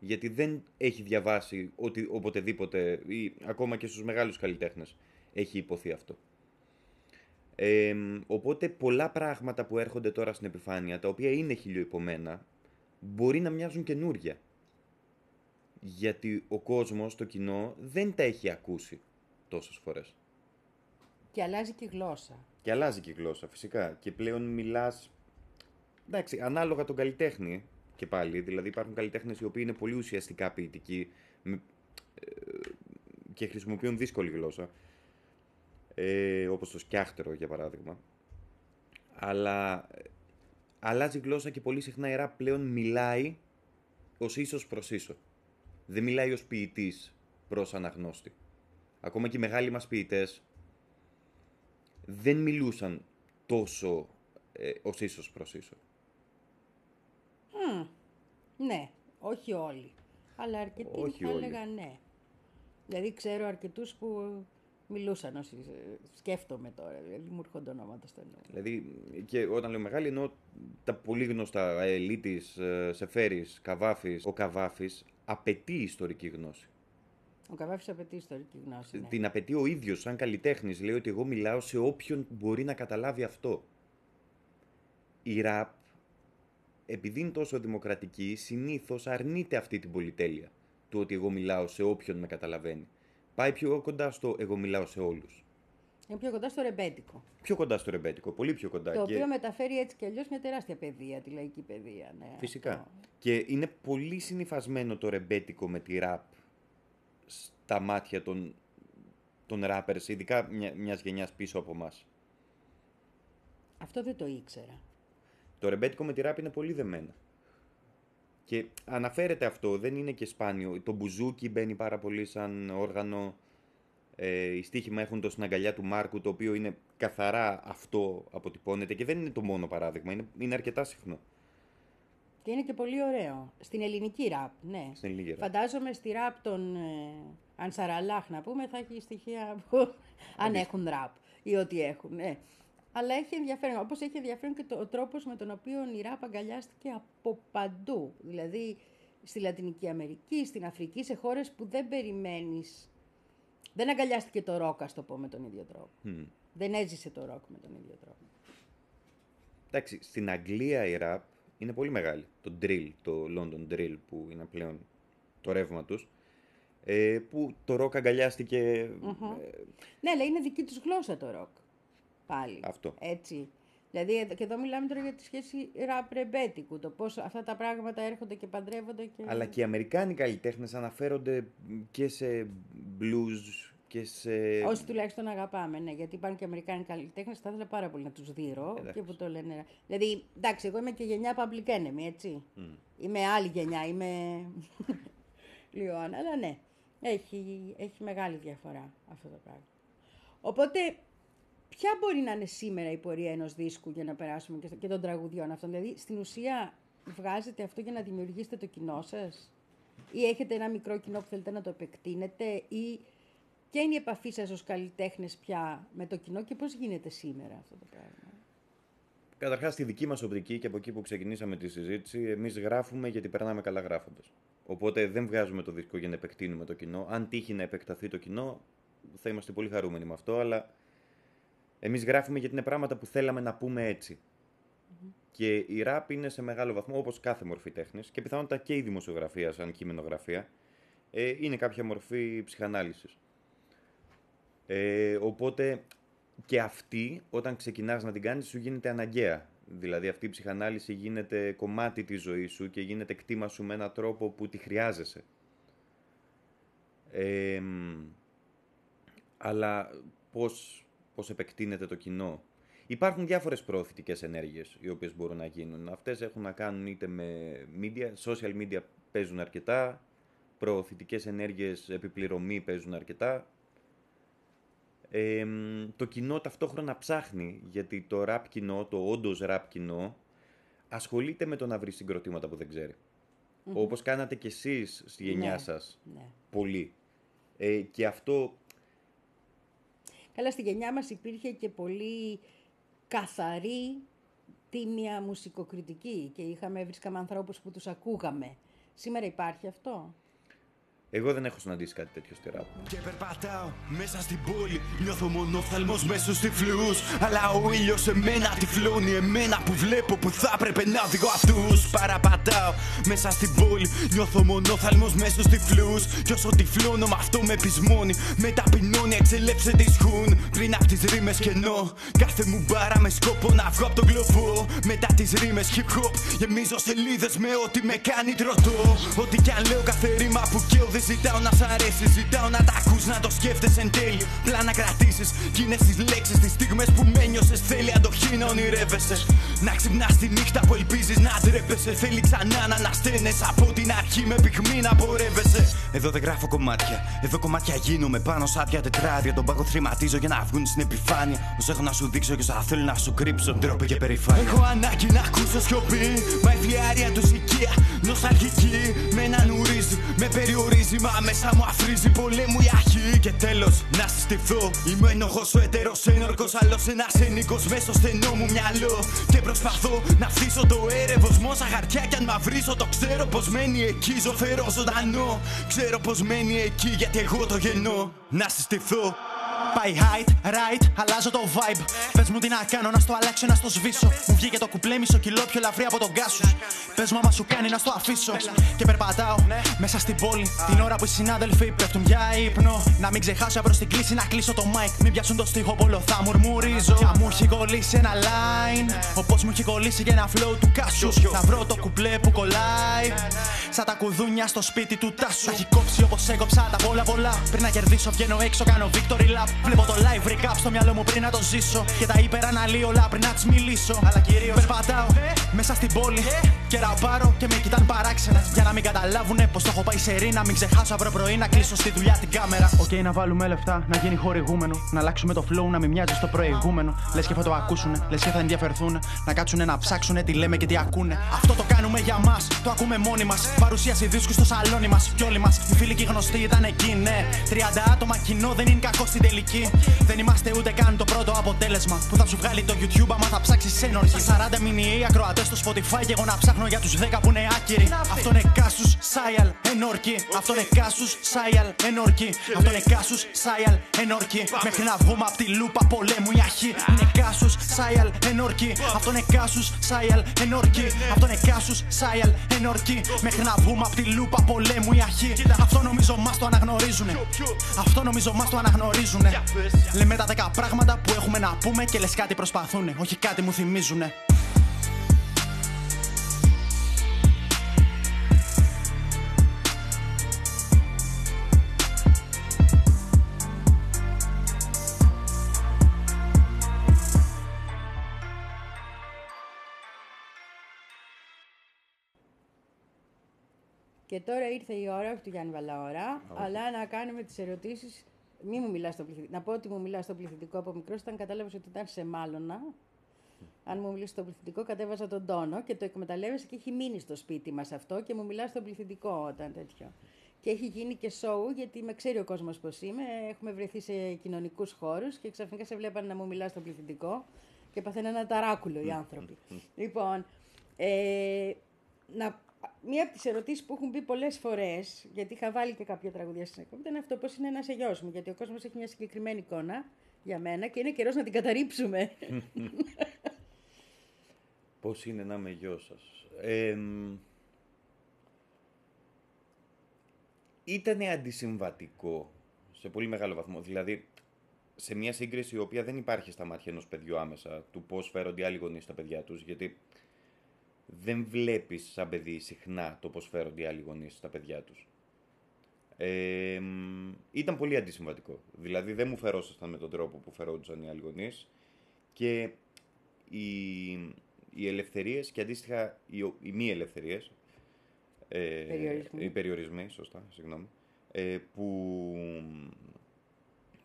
Γιατί δεν έχει διαβάσει ότι οποτεδήποτε ή ακόμα και στους μεγάλους καλλιτέχνες έχει υποθεί αυτό. Ε, οπότε πολλά πράγματα που έρχονται τώρα στην επιφάνεια, τα οποία είναι χιλιοϊπωμένα, μπορεί να μοιάζουν καινούρια. Γιατί ο κόσμος, το κοινό, δεν τα έχει ακούσει τόσες φορές. Και αλλάζει και η γλώσσα. Και αλλάζει και η γλώσσα, φυσικά. Και πλέον μιλάς, εντάξει, ανάλογα τον καλλιτέχνη και πάλι. Δηλαδή υπάρχουν καλλιτέχνες οι οποίοι είναι πολύ ουσιαστικά ποιητικοί με- ε, και χρησιμοποιούν δύσκολη γλώσσα. Ε, όπως το σκιάχτερο, για παράδειγμα. Αλλά ε, αλλάζει γλώσσα και πολύ συχνά η ραπ πλέον μιλάει ως ίσος προς ίσο. Δεν μιλάει ως ποιητής προς αναγνώστη. Ακόμα και οι μεγάλοι μας ποιητές δεν μιλούσαν τόσο ε, ως ίσος προς ίσο. Ναι, όχι όλοι. Αλλά αρκετοί Όχι θα όλοι. έλεγα ναι. Δηλαδή ξέρω αρκετούς που μιλούσαν όσοι σκέφτομαι τώρα. Δηλαδή μου έρχονται ονόματα στο νου. Δηλαδή, και όταν λέω μεγάλη, εννοώ τα πολύ γνωστά Ελίτης, Σεφέρης, Καβάφης. Ο Καβάφης απαιτεί ιστορική γνώση. Ο Καβάφης απαιτεί ιστορική γνώση. Ναι. Την απαιτεί ο ίδιος σαν καλλιτέχνης. Λέει ότι εγώ μιλάω σε όποιον μπορεί να καταλάβει αυτό. Η ραπ, επειδή είναι τόσο δημοκρατική, συνήθως αρνείται αυτή την πολυτέλεια. Του ότι εγώ μιλάω σε όποιον με καταλαβαίνει. Πάει πιο κοντά στο εγώ μιλάω σε όλους. Είναι πιο κοντά στο ρεμπέτικο. Πιο κοντά στο ρεμπέτικο, πολύ πιο κοντά. Το Και- οποίο μεταφέρει έτσι κι αλλιώς μια τεράστια παιδεία, τη λαϊκή παιδεία. Ναι, Φυσικά. αυτό. Και είναι πολύ συνυφασμένο το ρεμπέτικο με τη ραπ στα μάτια των, των rappers, ειδικά μια, μιας γενιάς πίσω από μας. Αυτό δεν το ήξερα. Το ρεμπέτικο με τη ραπ είναι πολύ δεμένα. Και αναφέρεται αυτό, δεν είναι και σπάνιο. Το μπουζούκι μπαίνει πάρα πολύ σαν όργανο. Ε, οι στίχοι μου έχουν το στην αγκαλιά του Μάρκου, το οποίο είναι καθαρά αυτό αποτυπώνεται και δεν είναι το μόνο παράδειγμα, είναι, είναι αρκετά συχνό. Και είναι και πολύ ωραίο. Στην ελληνική ραπ, ναι. Στην ελληνική ραπ. Φαντάζομαι στη ραπ των ε, Ανσαραλάχ, να πούμε, θα έχει στοιχεία που αν έχουν ραπ ή ό,τι έχουν, ναι. Αλλά έχει ενδιαφέρον, όπως έχει ενδιαφέρον και το, ο τρόπος με τον οποίο η ραπ αγκαλιάστηκε από παντού. Δηλαδή, στη Λατινική Αμερική, στην Αφρική, σε χώρες που δεν περιμένεις. Δεν αγκαλιάστηκε το ροκ, ας το πω, με τον ίδιο τρόπο. Δεν έζησε το ροκ με τον ίδιο τρόπο. Εντάξει, στην Αγγλία η rap είναι πολύ μεγάλη. Το drill, το London drill που είναι πλέον το ρεύμα τους. Ε, που το rock αγκαλιάστηκε ε, Ναι, αλλά είναι δική τους γλώσσα το ροκ. Πάλι. Αυτό. Έτσι. Δηλαδή, εδώ- και εδώ μιλάμε τώρα για τη σχέση ραπ-ρεμπέτικου. Το πώς αυτά τα πράγματα έρχονται και παντρεύονται. Και... Αλλά και οι Αμερικάνοι καλλιτέχνες αναφέρονται και σε blues και σε... Όσοι τουλάχιστον αγαπάμε, ναι, γιατί υπάρχουν και Αμερικάνοι καλλιτέχνες, θα ήθελα πάρα πολύ να τους δείρω Εντάξει. και που το λένε. Δηλαδή, εντάξει, εγώ είμαι και γενιά Public Enemy, έτσι. Είμαι άλλη γενιά, είμαι. Λιωάννα, αλλά ναι, έχει, έχει μεγάλη διαφορά αυτό το πράγμα. Οπότε, ποια μπορεί να είναι σήμερα η πορεία ενός δίσκου για να περάσουμε και, στο- και των τραγουδιών αυτών; Δηλαδή, στην ουσία, βγάζετε αυτό για να δημιουργήσετε το κοινό σας; Ή έχετε ένα μικρό κοινό που θέλετε να το επεκτείνετε; Ή ποια είναι η επαφή σας ως καλλιτέχνες πια με το κοινό και πώς γίνεται σήμερα αυτό το πράγμα; Καταρχάς, στη δική μας οπτική και από εκεί που ξεκινήσαμε τη συζήτηση, εμείς γράφουμε γιατί περνάμε καλά γράφοντας. Οπότε δεν βγάζουμε το δίσκο για να επεκτείνουμε το κοινό. Αν τύχει να επεκταθεί το κοινό, θα είμαστε πολύ χαρούμενοι με αυτό, αλλά εμείς γράφουμε γιατί είναι πράγματα που θέλαμε να πούμε έτσι. Και η ράπ είναι σε μεγάλο βαθμό, όπως κάθε μορφή τέχνης, και πιθανότατα και η δημοσιογραφία σαν κειμενογραφία, ε, είναι κάποια μορφή ψυχανάλυσης. Ε, οπότε και αυτή, όταν ξεκινάς να την κάνεις, σου γίνεται αναγκαία. Δηλαδή αυτή η ψυχανάλυση γίνεται κομμάτι της ζωής σου και γίνεται κτήμα σου με έναν τρόπο που τη χρειάζεσαι. Ε, μ, αλλά πώς, πώς επεκτείνεται το κοινό. Υπάρχουν διάφορες προωθητικές ενέργειες οι οποίες μπορούν να γίνουν. Αυτές έχουν να κάνουν είτε με media, social media παίζουν αρκετά, προωθητικές ενέργειες επιπληρωμή παίζουν αρκετά. Ε, μ, το κοινό ταυτόχρονα ψάχνει, γιατί το rap κοινό, το όντως rap κοινό, ασχολείται με το να βρει συγκροτήματα που δεν ξέρει. Όπως κάνατε κι εσείς στη γενιά Ναι, σας. ναι. Πολύ. Ε, και αυτό Καλά, στη γενιά μας υπήρχε και πολύ καθαρή τίμια μουσικοκριτική και είχαμε, βρίσκαμε ανθρώπους που τους ακούγαμε. Σήμερα υπάρχει αυτό; Εγώ δεν έχω συναντήσει κάτι τέτοιο στη ράπ. Και περπατάω μέσα στην πόλη. Νιώθω μονόφθαλμος μέσω στη φλούς. Αλλά ο ήλιος εμένα τυφλώνει. Εμένα που βλέπω που θα έπρεπε να οδηγώ αυτούς. Παραπατάω μέσα στην πόλη. Νιώθω μονόφθαλμος μέσω στη φλούς. Κι όσο τυφλώνω με αυτό με πεισμώνει. Με ταπεινώνει εξελέψε τη σχούν. Πριν απ' τις ρήμες κενό. Κάθε μου μπάρα με σκόπο να βγω απ' τον κλωβό. Μετά τις ρήμες hip hop. Γεμίζω σελίδες με ό,τι με κάνει τροτό. Ό,τι κι αν λέω κάθε ρήμα που καίω δεν ζητάω να σ' αρέσει. Ζητάω να τα ακούς, να το σκέφτεσαι εν τέλει. Πλά να κρατήσεις κι είναι στις λέξεις, τις στιγμές που με νιώσες. Θέλει αντοχή να ονειρεύεσαι. Να ξυπνάς τη νύχτα που ελπίζεις να ντρέπεσαι. Θέλει ξανά να ανασταίνεσαι από την αρχή με πυγμή να πορεύεσαι. Εδώ δεν γράφω κομμάτια. Εδώ κομμάτια γίνομαι πάνω σ' άδεια τετράδια. Τον πάγο θρηματίζω για να βγουν στην επιφάνεια. Όσο έχω να σου δείξω και όσα θέλω να σου κρύψω. Ντροπή και περηφάνεια. Έχω ανάγκη να ακούσω σιωπή. Μα η φλιάρια τους οικία. Νοσταλγική. Με έναν ουρίζει. Με περιορίζει. Μα μέσα μου αφρίζει. Πολέμου η αρχή. Και τέλος να συστηθώ. Είμαι ενοχός ο έτερος ένορκος. Άλλος ένας ένικος μέσα στο στενό μου μυαλό. Και προσπαθώ να αφήσω το έρευος. Μόσα χαρτιά κι αν μαυρίσω το ξέρω πως μένει εκεί. Ζωφερό ζωντανό. Ξέρω πως μένει εκεί γιατί εγώ το γεννώ. Να συστηθώ. Πάει height, right, αλλάζω το vibe. Πες μου τι να κάνω, να στο αλλάξω, να στο σβήσω. Μου βγήκε το κουπλέ μισό κιλό πιο λαφρύ από τον κάσου. Πες μου άμα σου κάνει να στο αφήσω. Και περπατάω μέσα στην πόλη. Την ώρα που οι συνάδελφοι πέφτουν για ύπνο. Να μην ξεχάσω προ την κλίση να κλείσω το mic. Μην πιάσουν το στίχο πολλό, θα μουρμουρίζω. Κι μου έχει κολλήσει ένα line. Όπω μου έχει κολλήσει και ένα flow του κάσου. Θα βρω το κουπλέ που κολλάει. Σαν τα κουδούνια στο σπίτι του τάσου. Θα έχει κόψει όπως έκοψα τα πολλά πολλά. Πριν να κερδίσω, βγαίνω έξω, κάνω victory lap. Βλέπω το live recap στο μυαλό μου πριν να το ζήσω. Και τα υπεραναλύω όλα πριν να τη μιλήσω. Αλλά κυρίω περπατάω μέσα στην πόλη. Και ραπάρω και με κοιτάν παράξενα. Για να μην καταλάβουνε πως το έχω πάει σε ρίνα. Μην ξεχάσω αύριο πρωί να κλείσω στη δουλειά την κάμερα. Οκ, να βάλουμε λεφτά, να γίνει χορηγούμενο. Να αλλάξουμε το flow, να μην μοιάζει στο προηγούμενο. Λες και θα το ακούσουνε, λες και θα ενδιαφερθούν. Να κάτσουνε να ψάξουνε τι λέμε και τι ακούνε. Αυτό το κάνουμε για μας, το ακούμε μόνοι μας. Παρουσίαση δίσκου στο σαλόνι μας. Κι όλοι μας, οι φίλοι και οι γνωστοί ήταν εκεί, ναι. 30 άτομα κοινό δεν είναι κακό στην τελική. Δεν είμαστε ούτε καν το πρώτο αποτέλεσμα που θα σου βγάλει το YouTube άμα θα ψάξεις ένορχη. 40 μηνιαίοι ακροατές στο Spotify και εγώ να ψάχνω για τους 10 που είναι άκυροι. Αυτό είναι κάσους, Σάιαλ, ενόρκη. Αυτό είναι κάσους, Σάιαλ, ενόρκη. Αυτό είναι κάσους, Σάιαλ, ενόρκη. Μέχρι να βγούμε απ' τη λούπα πολέμου η αρχή. Είναι κάσους, Σάιαλ, ενόρκη. Αυτό είναι κάσους, Σάιαλ, ενόρκη. Αυτό είναι κάσους, Σάιαλ, ενόρκη. Μέχρι να βγούμε απ' τη λούπα πολέμου η αρχή. Αυτό νομίζω μας το αναγνωρίζουνε. Αυτό νομίζω μας το αναγνωρίζουνε. Λέμε τα 10 πράγματα που έχουμε να πούμε και λες κάτι προσπαθούνε. Όχι κάτι μου θυμίζουνε. Και τώρα ήρθε η ώρα, όχι του Γιάννη Βαλαώρα, αλλά να κάνουμε τις ερωτήσεις. Μη μου μιλάς στο πληθυντικό. Να πω ότι μου μιλάς στο πληθυντικό από μικρός, όταν κατάλαβες ότι ήταν σε μάλωνα. Αν μου μιλήσεις στο πληθυντικό, κατέβαζα τον τόνο και το εκμεταλλεύεσαι και έχει μείνει στο σπίτι μας αυτό και μου μιλάς στο πληθυντικό όταν τέτοιο. Και έχει γίνει και σοου, γιατί με ξέρει ο κόσμος πώς είμαι. Έχουμε βρεθεί σε κοινωνικούς χώρους και ξαφνικά σε βλέπανε να μου μιλάς στο πληθυντικό και παθαίνουν ένα ταράκουλο οι άνθρωποι. λοιπόν, ε, να, μία από τις ερωτήσεις που έχουν μπει πολλές φορές, γιατί είχα βάλει και κάποια τραγουδία στην εκπομπή, ήταν αυτό πώς είναι ένα γιος μου. Γιατί ο κόσμος έχει μια συγκεκριμένη εικόνα για μένα και είναι καιρός να την καταρρύψουμε. Πώς είναι να είμαι γιος σας. Ε, ήτανε αντισυμβατικό σε πολύ μεγάλο βαθμό. Δηλαδή, σε μια σύγκριση η οποία δεν υπάρχει στα μάτια ενός παιδιού άμεσα, του πώς φέρονται οι άλλοι γονείς στα παιδιά τους, γιατί δεν βλέπεις σαν παιδί συχνά το πώς φέρονται οι άλλοι γονείς στα παιδιά τους. Ε, μ, ήταν πολύ αντισυμβατικό. Δηλαδή δεν μου φερόσασταν με τον τρόπο που φερόντουσαν οι άλλοι γονείς και οι, οι ελευθερίες και αντίστοιχα οι, ο- οι μη ελευθερίες ε, Περιορισμοί. οι περιορισμοί, σωστά, συγγνώμη, ε, που,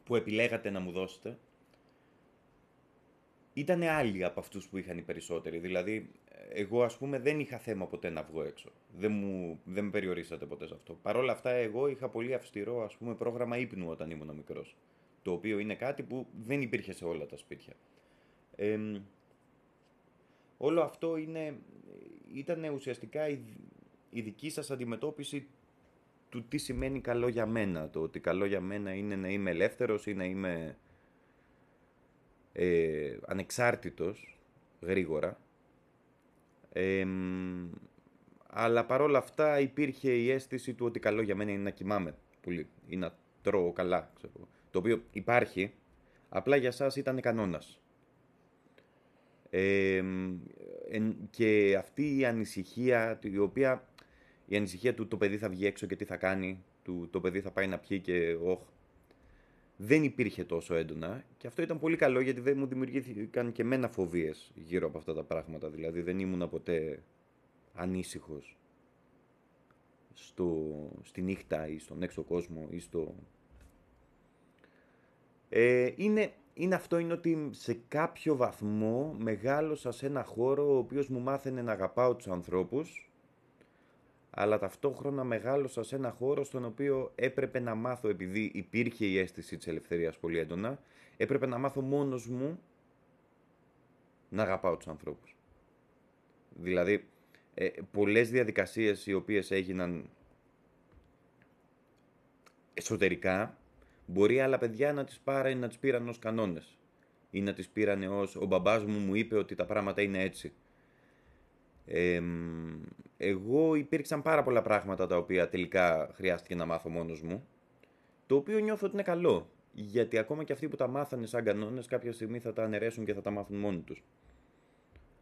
που επιλέγατε να μου δώσετε ήταν άλλοι από αυτούς που είχαν οι περισσότεροι. Δηλαδή, εγώ ας πούμε δεν είχα θέμα ποτέ να βγω έξω. Δεν, μου, δεν με περιορίσατε ποτέ σε αυτό. Παρ' όλα αυτά, εγώ είχα πολύ αυστηρό ας πούμε, πρόγραμμα ύπνου όταν ήμουν μικρός. Το οποίο είναι κάτι που δεν υπήρχε σε όλα τα σπίτια. Εμ, όλο αυτό είναι, ήταν ουσιαστικά η, η δική σας αντιμετώπιση του τι σημαίνει καλό για μένα. Το ότι καλό για μένα είναι να είμαι ελεύθερος ή να είμαι ε, ανεξάρτητος γρήγορα. Εμ, αλλά παρόλα αυτά υπήρχε η αίσθηση του ότι καλό για μένα είναι να κοιμάμαι πολύ ή να τρώω καλά. Ξέρω. εγώ. Το οποίο υπάρχει, απλά για σας ήταν κανόνας. Εμ, εν- και αυτή η ανησυχία, η οποία η ανησυχία του το παιδί θα βγει έξω και τι θα κάνει, του το παιδί θα πάει να πιει και όχ, δεν υπήρχε τόσο έντονα και αυτό ήταν πολύ καλό γιατί δεν μου δημιουργήθηκαν και μένα φοβίες γύρω από αυτά τα πράγματα. Δηλαδή δεν ήμουνα ποτέ ανήσυχος στο, στη νύχτα ή στον έξω κόσμο ή στο... Ε, είναι, είναι αυτό είναι ότι σε κάποιο βαθμό μεγάλωσα σε ένα χώρο ο οποίος μου μάθαινε να αγαπάω τους ανθρώπους αλλά ταυτόχρονα μεγάλωσα σε ένα χώρο στον οποίο έπρεπε να μάθω, επειδή υπήρχε η αίσθηση της ελευθερίας πολύ έντονα, έπρεπε να μάθω μόνος μου να αγαπάω τους ανθρώπους. Δηλαδή, ε, πολλές διαδικασίες οι οποίες έγιναν εσωτερικά, μπορεί άλλα παιδιά να τις, πάρει, να τις πήραν ως κανόνες. Ή να τις πήραν ως «ο μπαμπάς μου μου είπε ότι τα πράγματα είναι έτσι». Εμ, εγώ υπήρξαν πάρα πολλά πράγματα τα οποία τελικά χρειάστηκε να μάθω μόνος μου, το οποίο νιώθω ότι είναι καλό, γιατί ακόμα και αυτοί που τα μάθανε σαν κανόνες κάποια στιγμή θα τα αναιρέσουν και θα τα μάθουν μόνοι τους.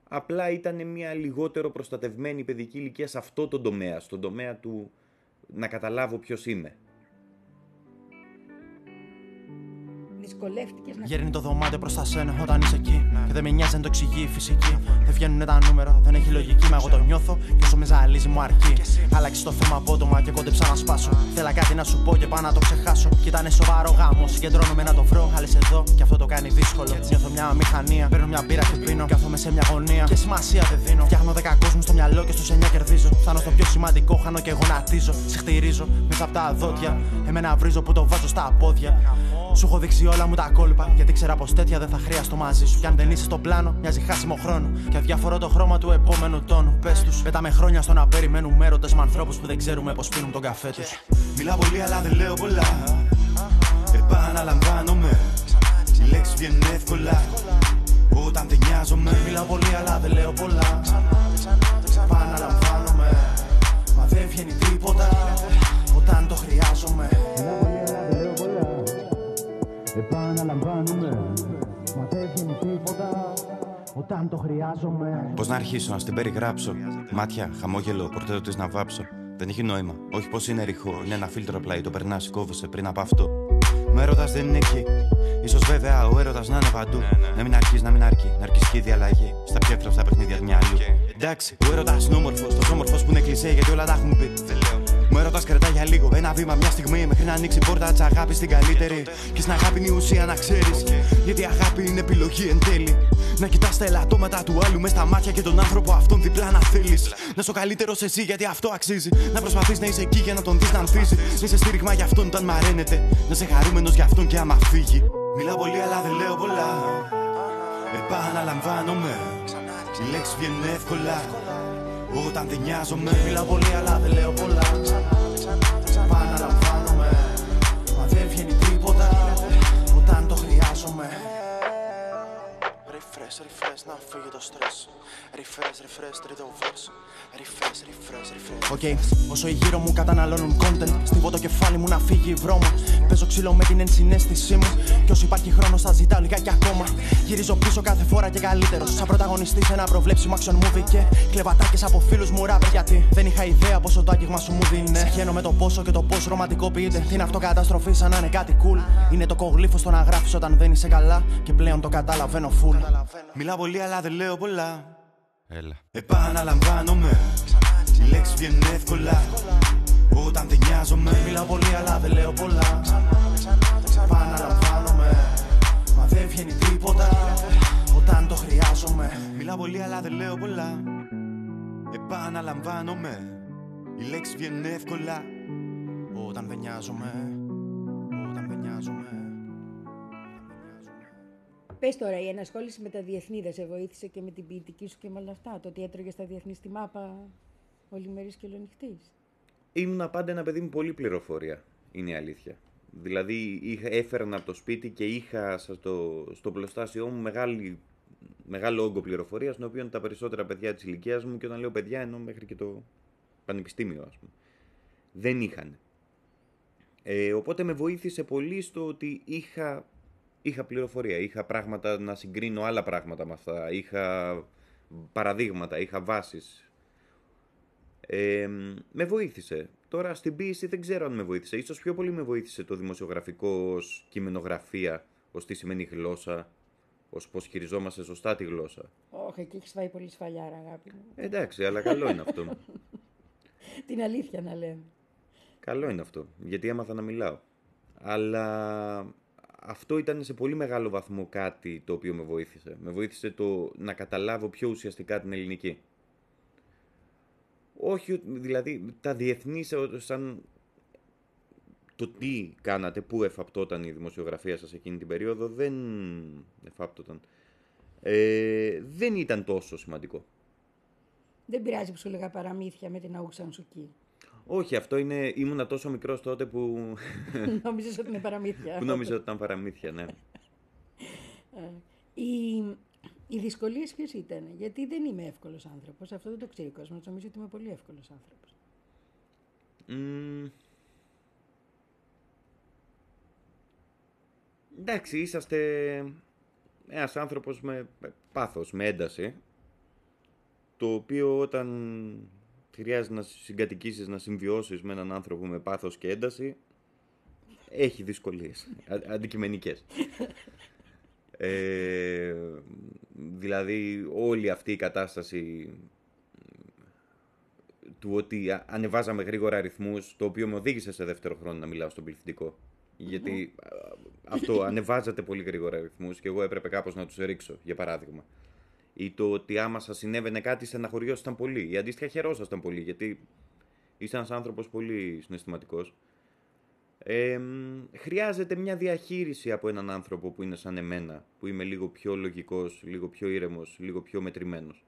Απλά ήταν μια λιγότερο προστατευμένη παιδική ηλικία σε αυτό το τομέα, στον τομέα του να καταλάβω ποιος είμαι. Δυσκολεύτηκες να. Γέρνει το δωμάτιο προς τα σένα όταν είσαι εκεί. Και δεν με νοιάζει αν το εξηγεί η φυσική. Δεν βγαίνουν τα νούμερα, δεν έχει λογική. Μα εγώ το νιώθω και όσο με ζαλίζει μου αρκεί. Άλλαξε το θέμα απότομα και κόντεψα να σπάσω. Θέλα κάτι να σου πω και πάω να το ξεχάσω. Κι ήταν σοβαρό γάμο. Συγκεντρώνομαι να το βρω. Άλλες εδώ και αυτό το κάνει δύσκολο. Νιώθω μια μηχανία. Παίρνω μια μπύρα και πίνω. Κάθομαι σε μια γωνία. Και σημασία δεν δίνω. Φτιάχνω δέκα κόσμους στο μυαλό και στους 9 κερδίζω. Φτάνω στο πιο σημαντικό, χάνω και γονατίζω. Σε χτυρίζω μέσα από τα δόντια. Εμένα βρίζω που το βάζω στα πόδια. Σου έχω δείξει όλα μου τα κόλπα. Γιατί ξέρα πως τέτοια δεν θα χρειαστώ μαζί σου. Κι αν δεν είσαι στο πλάνο, μοιάζει χάσιμο χρόνο. Και αδιαφορώ το χρώμα του επόμενου τόνου. Πες τους, πέταμε χρόνια στο να περιμένουμε έρωτες με ανθρώπους που δεν ξέρουμε πώ πίνουν τον καφέ τους. Μιλάω πολύ αλλά δεν λέω πολλά Επαναλαμβάνομαι Οι λέξεις βγαίνουν εύκολα Όταν δεν νοιάζομαι Μιλάω πολύ αλλά δεν λέω πολλά. Επαναλαμβάνομαι. Μα δεν βγαίνει τίποτα όταν το χρειάζομαι. Επαναλαμβάνομαι. Μα δεν βγαίνει τίποτα όταν το χρειάζομαι. Πώς να αρχίσω να στην περιγράψω. Μάτια, χαμόγελο, πορτέτο της να βάψω. Δεν έχει νόημα. Όχι πως είναι ρηχό. Είναι ένα φίλτρο απλά ή το περνάς, κόβεσαι πριν από αυτό. Μα έρωτας δεν είναι εκεί. σω βέβαια ο έρωτας να είναι παντού. Να μην αρχίσεις, να μην αρκεί. Να αρκεί και η διαλλαγή. Στα πιο εύκολα παιχνίδια του μυαλού. Εντάξει, ο έρωτας είναι όμορφο. Τόσο όμορφο που είναι κλεισέ γιατί όλα τα έχουν πει. Μου έρωτα κρατά για λίγο. Ένα βήμα, μια στιγμή μέχρι να ανοίξει η πόρτα της αγάπης στην καλύτερη. Και στην αγάπη είναι η ουσία να ξέρεις. Γιατί η αγάπη είναι επιλογή εν τέλει. Να κοιτάς τα ελαττώματα του άλλου μες στα μάτια και τον άνθρωπο αυτόν διπλά να θέλεις. Να είσαι ο καλύτερος εσύ γιατί αυτό αξίζει. Να προσπαθείς να είσαι εκεί για να τον δεις να ανθίζει. Να είσαι στήριγμα για αυτόν όταν μαραίνεται. Να είσαι χαρούμενος για αυτόν και άμα φύγει. Μιλάω πολύ αλλά δεν λέω πολλά Επαναλαμβάνομαι Οι λέξεις βγαίνουν εύκολα Όταν δεν νοιάζομαι Μιλάω πολύ αλλά δεν λέω πολλά. Επαναλαμβάνομαι. Μα δεν βγαίνει τίποτα όταν το χρειάζομαι. Refresh, refresh, να φύγει το stress. Refresh, refresh, τρίτο verse. Refresh, refresh, refresh. OK, όσο οι γύρω μου καταναλώνουν content, στύβω το κεφάλι μου να φύγει η βρώμα. Παίζω ξύλο με την ενσυναίσθησή μου. Και όσο υπάρχει χρόνος, θα ζητάω λιγάκι ακόμα. Γυρίζω πίσω κάθε φορά και καλύτερο. Σαν πρωταγωνιστής σε ένα προβλέψιμο action movie και κλέβω ατάκες από φίλους μου ράπερ. Γιατί δεν είχα ιδέα πόσο το άγγιγμα σου μου δίνει. Σιχαίνομαι το πόσο και το πώς ρομαντικοποιείται. Την αυτοκαταστροφή σαν να είναι κάτι cool. Είναι τοκογλύφος το να γράφεις όταν δεν είσαι καλά. Και πλέον το καταλαβαίνω full. Μιλάω πολύ αλλά δεν λέω πολλά Έλα. Επαναλαμβάνομαι Οι λέξεις βγαίνουν εύκολα Όταν δεν νοιάζομαι Μιλάω πολύ αλλά δεν λέω πολλά. Επαναλαμβάνομαι. Μα δεν βγαίνει τίποτα όταν το χρειάζομαι. Μιλάω πολύ αλλά δεν λέω πολλά Επαναλαμβάνομαι Οι λέξεις βγαίνουν εύκολα Όταν δεν νοιάζομαι. Πες τώρα, η ενασχόληση με τα διεθνή δεν σε βοήθησε και με την ποιητική σου και με όλα αυτά; Το ότι έτρωγες στα διεθνή στη μάπα ολημερής και ολονυχτής; Ήμουνα πάντα ένα παιδί με πολλή πληροφορία. Είναι η αλήθεια. Δηλαδή είχα, έφερνα από το σπίτι και είχα στο, στο πλωστάσιό μου μεγάλη, μεγάλο όγκο πληροφορίας, τον οποίο τα περισσότερα παιδιά της ηλικίας μου, και όταν λέω παιδιά εννοώ μέχρι και το πανεπιστήμιο, ας πούμε, δεν είχαν. Ε, οπότε με βοήθησε πολύ στο ότι είχα, είχα πληροφορία, είχα πράγματα να συγκρίνω άλλα πράγματα με αυτά, είχα παραδείγματα, είχα βάσεις. Ε, με βοήθησε. Τώρα στην ποίηση δεν ξέρω αν με βοήθησε. Ίσως πιο πολύ με βοήθησε το δημοσιογραφικό ως κειμενογραφία, ως τι σημαίνει γλώσσα, ως πώς χειριζόμαστε σωστά τη γλώσσα. Όχι, εκεί έχεις φάει πολύ σφαλιάρα, αγάπη μου. Εντάξει, αλλά καλό είναι αυτό. Την αλήθεια να λέμε. Καλό είναι αυτό, γιατί έμαθα να μιλάω. Αλλά αυτό ήταν σε πολύ μεγάλο βαθμό κάτι το οποίο με βοήθησε. Με βοήθησε το να καταλάβω πιο ουσιαστικά την ελληνική. Όχι, ότι- δηλαδή τα διεθνή σε- σαν το τι κάνατε, πού εφαπτόταν η δημοσιογραφία σας εκείνη την περίοδο, δεν εφάπτοταν. Ε, δεν ήταν τόσο σημαντικό. Δεν πειράζει που σου λέγα παραμύθια με την Αούξαν Σουκή. Όχι, αυτό είναι. ήμουνα τόσο μικρός τότε που. Νόμιζες ότι είναι παραμύθια. που νόμιζα ότι ήταν παραμύθια, ναι. Οι, οι δυσκολίες ποιες ήταν, Γιατί δεν είμαι εύκολος άνθρωπος. Αυτό δεν το ξέρει ο κόσμος. Νομίζω ότι είμαι πολύ εύκολος άνθρωπος. Μμμ. Εντάξει, είσαστε ένας άνθρωπος με με πάθος, με ένταση, το οποίο όταν χρειάζεται να συγκατοικήσεις, να συμβιώσεις με έναν άνθρωπο με πάθος και ένταση, έχει δυσκολίες α- αντικειμενικές. Ε, δηλαδή όλη αυτή η κατάσταση του ότι α- ανεβάζαμε γρήγορα αριθμούς, το οποίο με οδήγησε σε δεύτερο χρόνο να μιλάω στον πληθυντικό. Γιατί α, αυτό, ανεβάζατε πολύ γρήγορα αριθμούς και εγώ έπρεπε κάπως να τους ρίξω, για παράδειγμα. Ή το ότι άμα σας συνέβαινε κάτι, στεναχωριόσασταν πολύ. Ή αντίστοιχα χαιρόσασταν πολύ, γιατί είσαι ένας άνθρωπος πολύ συναισθηματικός. Ε, μ, χρειάζεται μια διαχείριση από έναν άνθρωπο που είναι σαν εμένα, που είμαι λίγο πιο λογικός, λίγο πιο ήρεμος, λίγο πιο μετρημένος.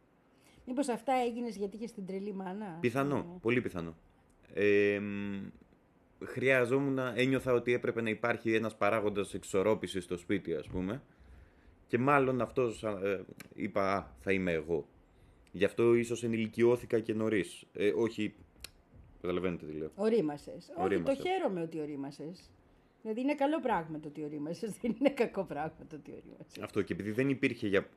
Μήπως αυτά έγινες γιατί είχες την τρελή μάνα. Πιθανό, πολύ πιθανό. Ε, μ, χρειαζόμουν, ένιωθα ότι έπρεπε να υπάρχει ένας παράγοντας εξορρόπησης στο σπίτι, ας πούμε. Και μάλλον αυτός α, ε, είπα, α, θα είμαι εγώ. Γι' αυτό ίσως ενηλικιώθηκα και νωρίς. Ε, όχι, καταλαβαίνετε τι λέω. Ορίμασες. Όχι, το Ορίμασα. χαίρομαι ότι ορίμασες. Δηλαδή είναι καλό πράγμα το ότι ορίμασες, δεν είναι κακό πράγμα το ότι ορίμασες. Αυτό και επειδή δεν υπήρχε για,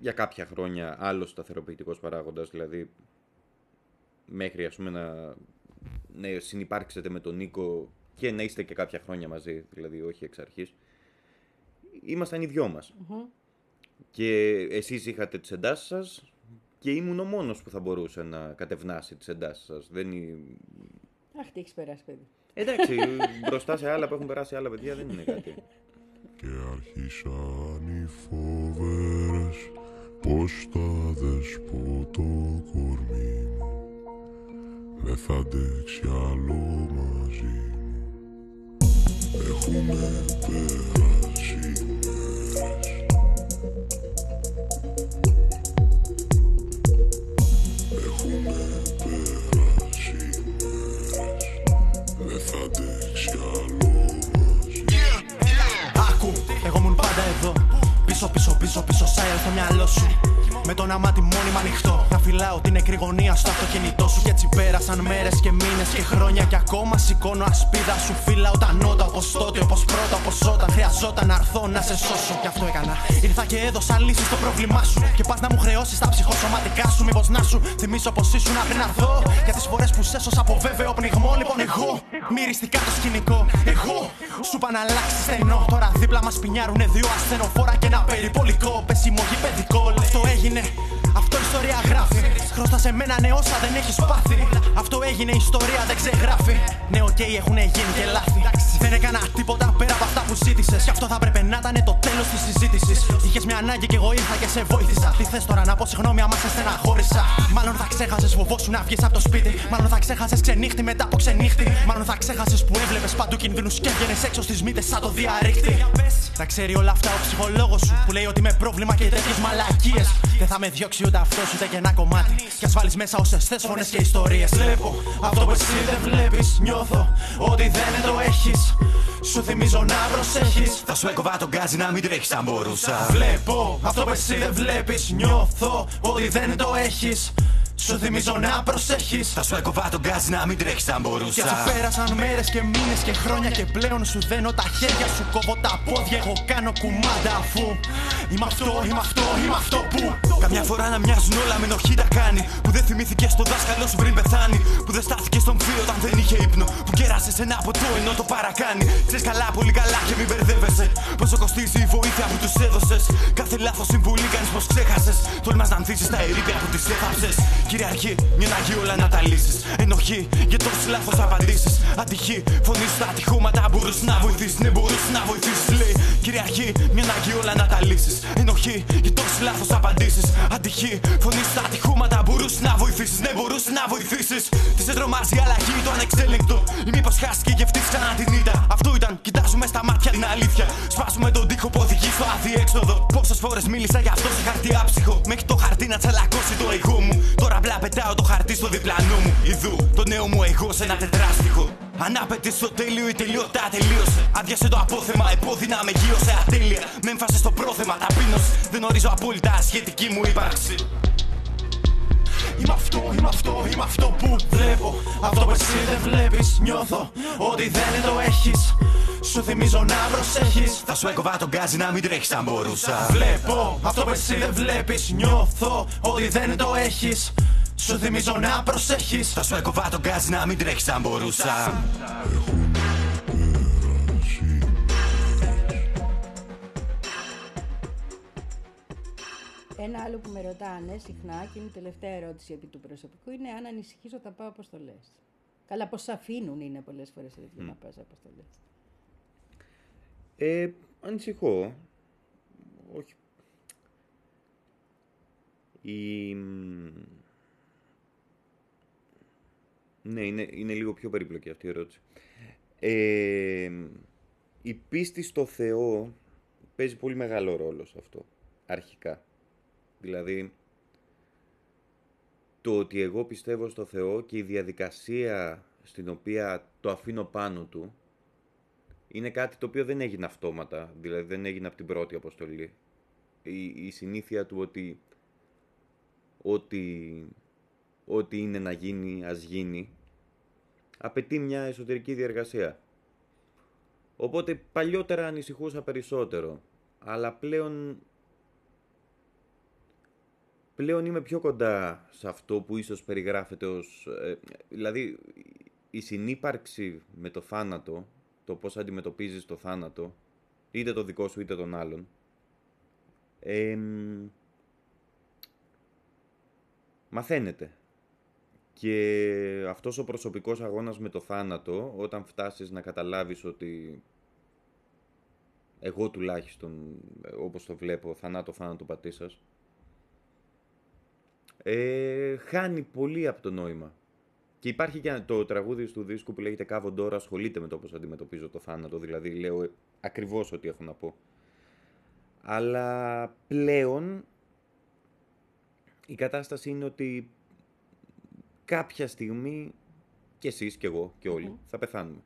για κάποια χρόνια άλλος σταθεροποιητικός παράγοντας, δηλαδή μέχρι ας πούμε να, να συνυπάρξετε με τον Νίκο και να είστε και κάποια χρόνια μαζί, δηλαδή όχι εξ αρχής, ήμασταν οι δυο μας. Και εσείς είχατε τις εντάσεις σας και ήμουν ο μόνος που θα μπορούσε να κατευνάσει τις εντάσεις σας. Δεν... είναι- Αχ, τι έχεις περάσει, παιδί. Εντάξει, μπροστά σε άλλα που έχουν περάσει άλλα παιδιά δεν είναι κάτι. Και άρχισαν οι φοβέρες Πως θα δεσπώ το κορμί μου Δεν θα αντέξει άλλο μαζί μου Έχουνε περάσει εγώ ήμουν πάντα εδώ. Πίσω, πίσω, πίσω, πίσω, σάιρ στο μυαλό σου. Με το ένα μάτι μόνιμα ανοιχτό. Να φυλάω την νεκρή γωνία στο αυτοκίνητό σου. Και έτσι πέρασαν μέρες και μήνες και χρόνια. Και ακόμα σηκώνω ασπίδα σου. Φύλαω τα νότα όπως τότε, όπως πρώτα, όπως όταν χρειαζόταν να έρθω να σε σώσω. Κι αυτό έκανα. Ήρθα και έδωσα λύση στο πρόβλημά σου. Και πας να μου χρεώσεις τα ψυχοσωματικά σου. Μήπως να σου θυμίσω πως ήσουν πριν έρθω. Για τις φορές που σε σώσα από βέβαιο πνιγμό. Λοιπόν, εγώ μυριστικά το σκηνικό. Εγώ σου είπα να αλλάξει στενό. Τώρα δίπλα μας πινιάρουνε δύο ασθενοφόρα και ένα περιπολικό. Πέσιμο γηπεδικό. Αυτό έγινε. Αυτό ιστορία γράφει. Χρωστάς σε μένα ναι όσα δεν έχεις πάθει. Αυτό έγινε ιστορία δεν ξεγράφει. Ναι, οκ, έχουν γίνει και λάθη. Δεν έκανα τίποτα πέρα από αυτά που ζήτησες. Γι' αυτό θα έπρεπε να ήταν το τέλος της συζήτησης. Είχες μια ανάγκη και εγώ ήρθα και σε βοήθησα. Τι θες τώρα να πω συγγνώμη άμα σε στεναχώρησα. Μάλλον θα ξέχασες φοβόσου να βγεις από το σπίτι. Μάλλον θα ξέχασες ξενύχτη μετά από ξενύχτη. Μάλλον θα ξέχασες που έβλεπες παντού κινδύνους και έβγαινες έξω στις μύτες σαν το διαρρήκτη. Τα ξέρει όλα αυτά ο ψυχολόγος σου που λέει ότι με πρόβλημα και τέτοιες μαλακίες. Δεν θα με διώξει ούτε αυτό ούτε και ένα κομμάτι. Κι α βάλει μέσα όσες θες φωνές και ιστορίες. Βλέπω αυτό που εσύ δεν βλέπεις. Νιώθω ότι δεν το έχεις. Σου θυμίζω να προσέχεις. Θα σου έκοβα τον γκάζι να μην τρέχει αν μπορούσα. Βλέπω αυτό που εσύ δεν βλέπεις. Νιώθω ότι δεν το έχεις. Σου θυμίζω να προσέχεις. Θα σου έκοβα τον γκάζι να μην τρέχεις αν Και μπορούσα. έτσι πέρασαν μέρες και μήνες και χρόνια και πλέον σου δένω τα χέρια σου κόβω τα πόδια. Εγώ κάνω κουμάντα αφού είμαι αυτό, είμαι αυτό, είμαι αυτό που. Καμιά φορά να μοιάζουν όλα με ενοχή τα κάνει. Που δεν θυμήθηκε το δάσκαλο σου πριν πεθάνει. Που δεν στάθηκε στον φύο όταν δεν είχε ύπνο. Που κέρασες ένα ποτό ενώ το παρακάνει. Ξέρεις καλά, πολύ καλά και μην μπερδεύεσαι. Πόσο κοστίζει η βοήθεια που τους έδωσες. Κάθε λάθος συμβουλή κάνεις πως ξέχασες. Τόλμα να ανθίσεις τα ερήπια που τις έθαψε. Κυριαρχεί, μια να όλα να τα λύσεις. Ενοχή για τόσε λάθος απαντήσεις. Ατυχή, φωνής στα ατυχώματα μπορούσε να βοηθήσεις. Ναι, μπορούσε να βοηθήσεις. Λέει, κυριαρχεί, μια να όλα να τα λύσεις. Ενοχή για τόσε λάθος απαντήσεις. Ατυχή, φωνής στα ατυχώματα μπορούσε να βοηθήσεις. Ναι, μπορούσε να βοηθήσεις. Τι σε τρομάζει η αλλαγή, το ανεξέλεγκτο. Ή μήπως χάσεις και γευτείς ξανά την ήττα. Αυτό ήταν, κοιτάζουμε στα μάτια την αλήθεια. Σπάσουμε τον τοίχο που οδηγεί στο αδιέξοδο. Πόσες φορές μίλησα για αυτό σε χαρτί άψυχο. Μέχρι το χαρτί να τσαλακώσει το εγώ μου. Τώρα απλά πετάω το χαρτί στο διπλανό μου. Ιδού, το νέο μου εγώ σε ένα τετράστιχο. Αν άπεται στο τέλειο η τελειότητα τελείωσε. Άδειασε το απόθεμα, επώδυνα με γύρωσε ατέλεια. Με έμφαση στο πρόθεμα, ταπείνωση. Δεν ορίζω απόλυτα σχετική μου ύπαρξη. Είμαι αυτό, είμαι αυτό, είμαι αυτό που βλέπω. Αυτό που εσύ δεν βλέπεις. Νιώθω ότι δεν το έχεις. Σου θυμίζω να προσέχεις. Θα σου έκοβα τον γκάζι να μην τρέχεις αν μπορούσα. Βλέπω αυτό που εσύ δεν βλέπεις. Νιώθω ότι δεν το έχεις. Σου θυμίζω να προσέχεις. Θα σου έκοβα τον γκάζ να μην τρέχεις αν μπορούσα Ένα άλλο που με ρωτάνε συχνά και είναι η τελευταία ερώτηση επί του προσωπικού είναι αν ανησυχήσω θα πάω αποστολές. Καλά, πώ αφήνουν είναι πολλές φορές τι να πας αποστολές. Ε, ανησυχώ. Όχι. Η... Ναι, είναι, είναι λίγο πιο περίπλοκη αυτή η ερώτηση. Ε, η πίστη στο Θεό παίζει πολύ μεγάλο ρόλο σε αυτό, αρχικά. Δηλαδή, το ότι εγώ πιστεύω στο Θεό και η διαδικασία στην οποία το αφήνω πάνω του, είναι κάτι το οποίο δεν έγινε αυτόματα, δηλαδή δεν έγινε από την πρώτη αποστολή. Η, η συνήθεια του ότι ότι ό,τι είναι να γίνει, ας γίνει, απαιτεί μια εσωτερική διεργασία. Οπότε παλιότερα ανησυχούσα περισσότερο, αλλά πλέον πλέον είμαι πιο κοντά σε αυτό που ίσως περιγράφεται ως... ε, δηλαδή, η συνύπαρξη με το θάνατο, το πώς αντιμετωπίζεις το θάνατο, είτε το δικό σου είτε τον άλλον, εμ, μαθαίνεται. Και αυτός ο προσωπικός αγώνας με το θάνατο, όταν φτάσεις να καταλάβεις ότι εγώ τουλάχιστον, ε, όπως το βλέπω, θανάτο θάνατο πατήσας, ε, χάνει πολύ από το νόημα. Και υπάρχει και το τραγούδι του δίσκου που λέγεται Κάβον τώρα ασχολείται με το πώς αντιμετωπίζω το θάνατο, δηλαδή λέω ε, ακριβώς ό,τι έχω να πω. Αλλά πλέον η κατάσταση είναι ότι κάποια στιγμή και εσείς και εγώ και όλοι θα πεθάνουμε.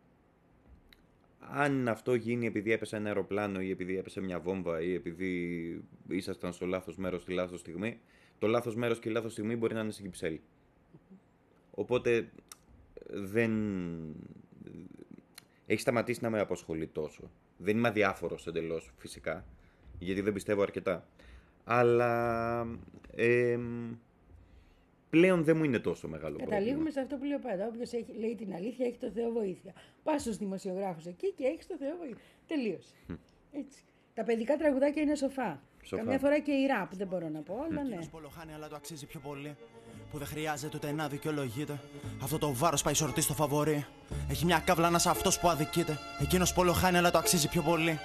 Αν αυτό γίνει επειδή έπεσε ένα αεροπλάνο ή επειδή έπεσε μια βόμβα ή επειδή ήσασταν στο λάθος μέρος στη λάθος στιγμή, το λάθος μέρος και η λάθος στιγμή μπορεί να είναι στην Κυψέλη. Οπότε δεν... Έχει σταματήσει να με απασχολεί τόσο. Δεν είμαι αδιάφορος εντελώς φυσικά, γιατί δεν πιστεύω αρκετά. Αλλά εμ, πλέον δεν μου είναι τόσο μεγάλο πρόβλημα. Καταλήγουμε σε αυτό που λέω πάντα. Όποιος λέει την αλήθεια έχει το Θεό βοήθεια. Πας στους δημοσιογράφους εκεί και έχεις το Θεό βοήθεια. Τελείωσε. Έτσι. Τα παιδικά τραγουδάκια είναι σοφά. Σοφά. Καμιά φορά και η ραπ δεν μπορώ να πω, αλλά ναι. Εκείνος πολλοχάνει αλλά το αξίζει πιο πολύ Που δεν χρειάζεται ούτε να δικαιολογείται. Αυτό το βάρος πάει σορτή στο φαβορή. Έχει μια καύλα να αυτός που αδικείται. Εκείνος πολλοχάνει αλλά το αξίζει πιο πολύ.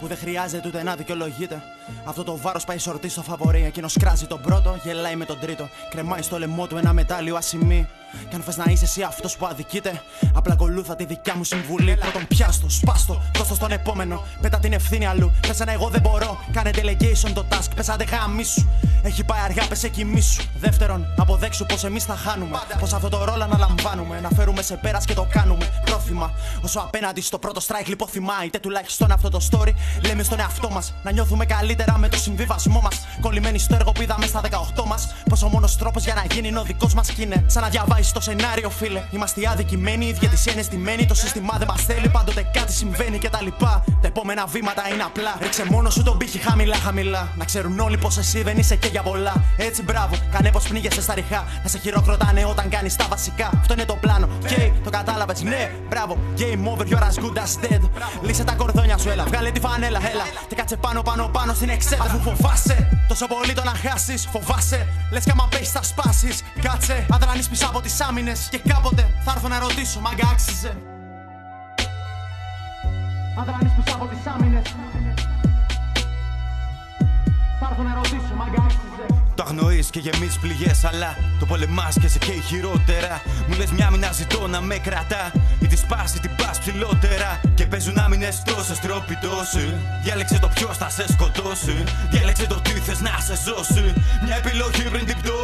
Που δεν χρειάζεται ούτε να δικαιολογείται. Αυτό το βάρος πάει σορτή στο φαβορή. Εκείνος κράζει τον πρώτο, γελάει με τον τρίτο. Κρεμάει στο λαιμό του ένα μετάλλιο ασημή κι αν θες να είσαι εσύ αυτός που αδικείται, απλά ακολούθα τη δικιά μου συμβουλή. Πρώτον, πιάστο, σπάστο, δώστο στον επόμενο. Πέτα την ευθύνη αλλού. Πες ένα εγώ δεν μπορώ. Κάνε delegation το task, πες άντε γάμισου. Έχει πάει αργά, πες εκοιμήσου. Δεύτερον, αποδέξου πως εμείς θα χάνουμε. Πως αυτό το ρόλο αναλαμβάνουμε. Να φέρουμε σε πέρας και το κάνουμε. Πρόθυμα, όσο απέναντι στο πρώτο strike λιποθυμά. Είτε τουλάχιστον αυτό το story λέμε στον εαυτό μας Να νιώθουμε καλύτερα με το συμβιβασμό μας Κολλημένοι στο έργο που είδαμε στα 18 μας Πως ο μόνος τρόπος για να γίνει είναι ο δικός μας κι είναι Σαν να διαβάζεις το σενάριο, φίλε. Είμαστε οι αδικημένοι, οι διαιτησίε στημένοι. Το σύστημα δεν μας θέλει, πάντοτε κάτι συμβαίνει και τα λοιπά. Τα επόμενα βήματα είναι απλά. Ρίξε μόνο σου τον πύχη χαμηλά, χαμηλά. Να ξέρουν όλοι πως εσύ δεν είσαι και για πολλά. Έτσι, μπράβο, κάνε πως πνίγεσαι στα ριχά. Να σε χειροκροτάνε όταν κάνεις τα βασικά. Αυτό είναι το πλάνο. Και το κατάλαβες, ναι, μπράβο. Game over, you're as good as dead. Λύσε τα κορδόνια σου, έλα. Βγάλε τη φανέλα, έλα. Και κάτσε πάνω, πάνω, πάνω στην εξέδρα. Αφού φοβάσαι τόσο πολύ το να χάσεις, φοβάσαι. Λες κι άμα πέσει, θα σπάσεις. Κάτσε, αδρανείς πίσω από τι άμυνες. Και κάποτε θα έρθω να ρωτήσω, μάγκα άξιζε. Αδρανεί πίσω από τις άμυνες. Θα έρθω να ρωτήσω, μάγκα άξιζε. Το αγνοείς και γεμίζεις πληγές αλλά το πολεμάς και σε καίει χειρότερα Μου λες μια μήνα ζητώ να με κρατά Ή της σπάσει την πας ψηλότερα Και παίζουν άμυνες τόσες τρόποι τόσοι Διάλεξε το ποιος θα σε σκοτώσει Διάλεξε το τι θες να σε σώσει Μια επιλογή πριν την πτώση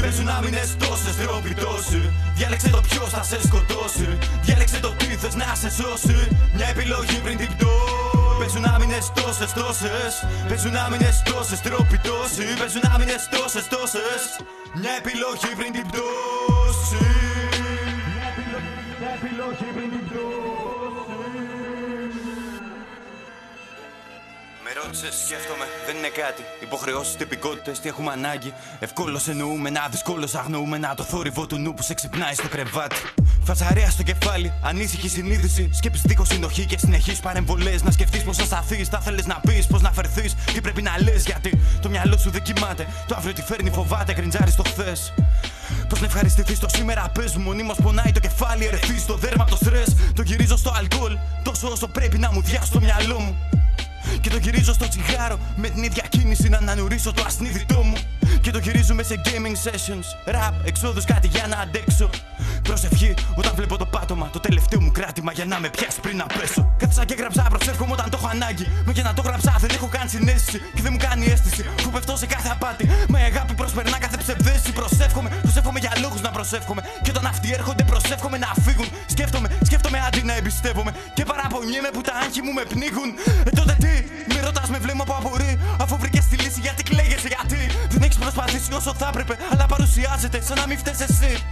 Παίζουν άμυνες τόσες τρόποι τόσοι Διάλεξε το ποιος θα σε σκοτώσει. Διάλεξε το τι θες να σε σώσει. Μια επιλογή πριν την πτώση. Παίζουν άμυνες τόσες τόσες. Παίζουν άμυνες τόσες τρόποι τόσοι Παίζουν άμυνες τόσες τόσες. Μια επιλογή πριν την πτώση. Μια επιλογή, μια επιλογή πριν την πτώση Με ρώτησες, σκέφτομαι, δεν είναι κάτι. Υποχρεώσεις, τυπικότητες, τι έχουμε ανάγκη. Ευκόλως εννοούμε να δυσκόλως αγνοούμε να το θόρυβο του νου που σε ξυπνάει στο κρεβάτι. Φατσαρέα στο κεφάλι, ανήσυχη συνείδηση. Σκέψη δίχω συνοχή και συνεχείς παρεμβολές. Να σκεφτείς πώ θα σταθείς, θα θέλεις να πεις, πώ να φερθείς. Τι πρέπει να λες, γιατί το μυαλό σου δεν κοιμάται. Το αύριο τι φέρνει, φοβάται, γκριντζάρει στο χθες. Πώ να ευχαριστηθείς το σήμερα, πες μου. Μονίμως πονάει το κεφάλι, ερεθείς στο δέρμα από το στρες. Το γυρίζω στο αλκοόλ, τόσο όσο πρέπει να μου διάσει το μυαλό μου. Και το γυρίζω στο τσιγάρο με την ίδια κίνηση να ανανουρίσω το ασνίδιτό μου. Και το γυρίζουμε σε gaming sessions. Rap, εξόδους, κάτι για να αντέξω. Προσευχή όταν βλέπω το πάτωμα. Το τελευταίο μου κράτημα για να με πιάσει πριν να πέσω. Κάθισα και γράψα, προσεύχομαι όταν το έχω ανάγκη. Μα και να το γράψα δεν έχω καν συνέστηση. Και δεν μου κάνει αίσθηση που πεφτώ σε κάθε απάτη. Μα η αγάπη προσπερνά κάθε ψευδέστηση. Προσεύχομαι, προσεύχομαι για λόγους να προσεύχομαι. Και όταν αυτοί έρχονται, προσεύχομαι να φύγουν. Σκέφτομαι, σκέφτομαι αντί να εμπιστεύομαι. Και παραπονιέμαι που τα άγχη μου με πνίγουν. Ε, τότε τι, με ρωτάς με βλέμμα που απορεί. Αφού βρήκε τη λύση, γιατί κλαίγεσαι, γιατί δεν έχεις προσπαθήσει όσο θα έπρεπε. Αλλά παρουσιάζεται σαν να μην φταίει εσύ.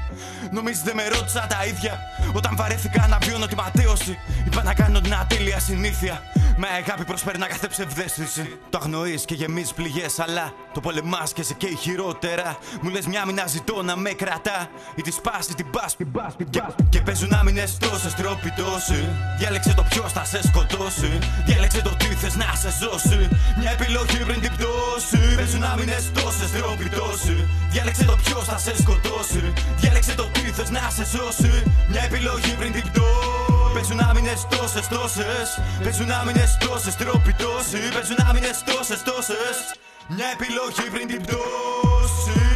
Νομίζεις δεν με ρώτησα τα ίδια. Όταν βαρέθηκα να βιώνω τη ματέωση. Είπα να κάνω την ατέλεια συνήθεια. Με αγάπη προσπέρνα κάθε ψευδέστηση. Το αγνοείς και γεμίζεις πληγές, αλλά το πολεμάς και σε καίει χειρότερα. Μου λες μια μήνα ζητώ να με κρατά. Ή τη σπάσει την πα. Και, και παίζουν άμυνε τόσε τρόποι τόσοι. Διάλεξε το ποιος θα σε σκοτώσει. Διάλεξε το τι θες να σε σώσει. Μια επιλογή πριν την πτώση. Παίζουν άμυνε τόσε τρόποι τόσοι. Διάλεξε το ποιος θα σε σκοτώσει. Διάλεξε το τι θες να σε σώσει. Μια επιλογή πριν την πτώση. Παίζουν άμυνε τόσες τόσε. Παίζουν άμυνε τόσε τρόποι τόσοι. Παίζουν άμυνε τόσε τόσες. Μια επιλογή πριν την πτώση.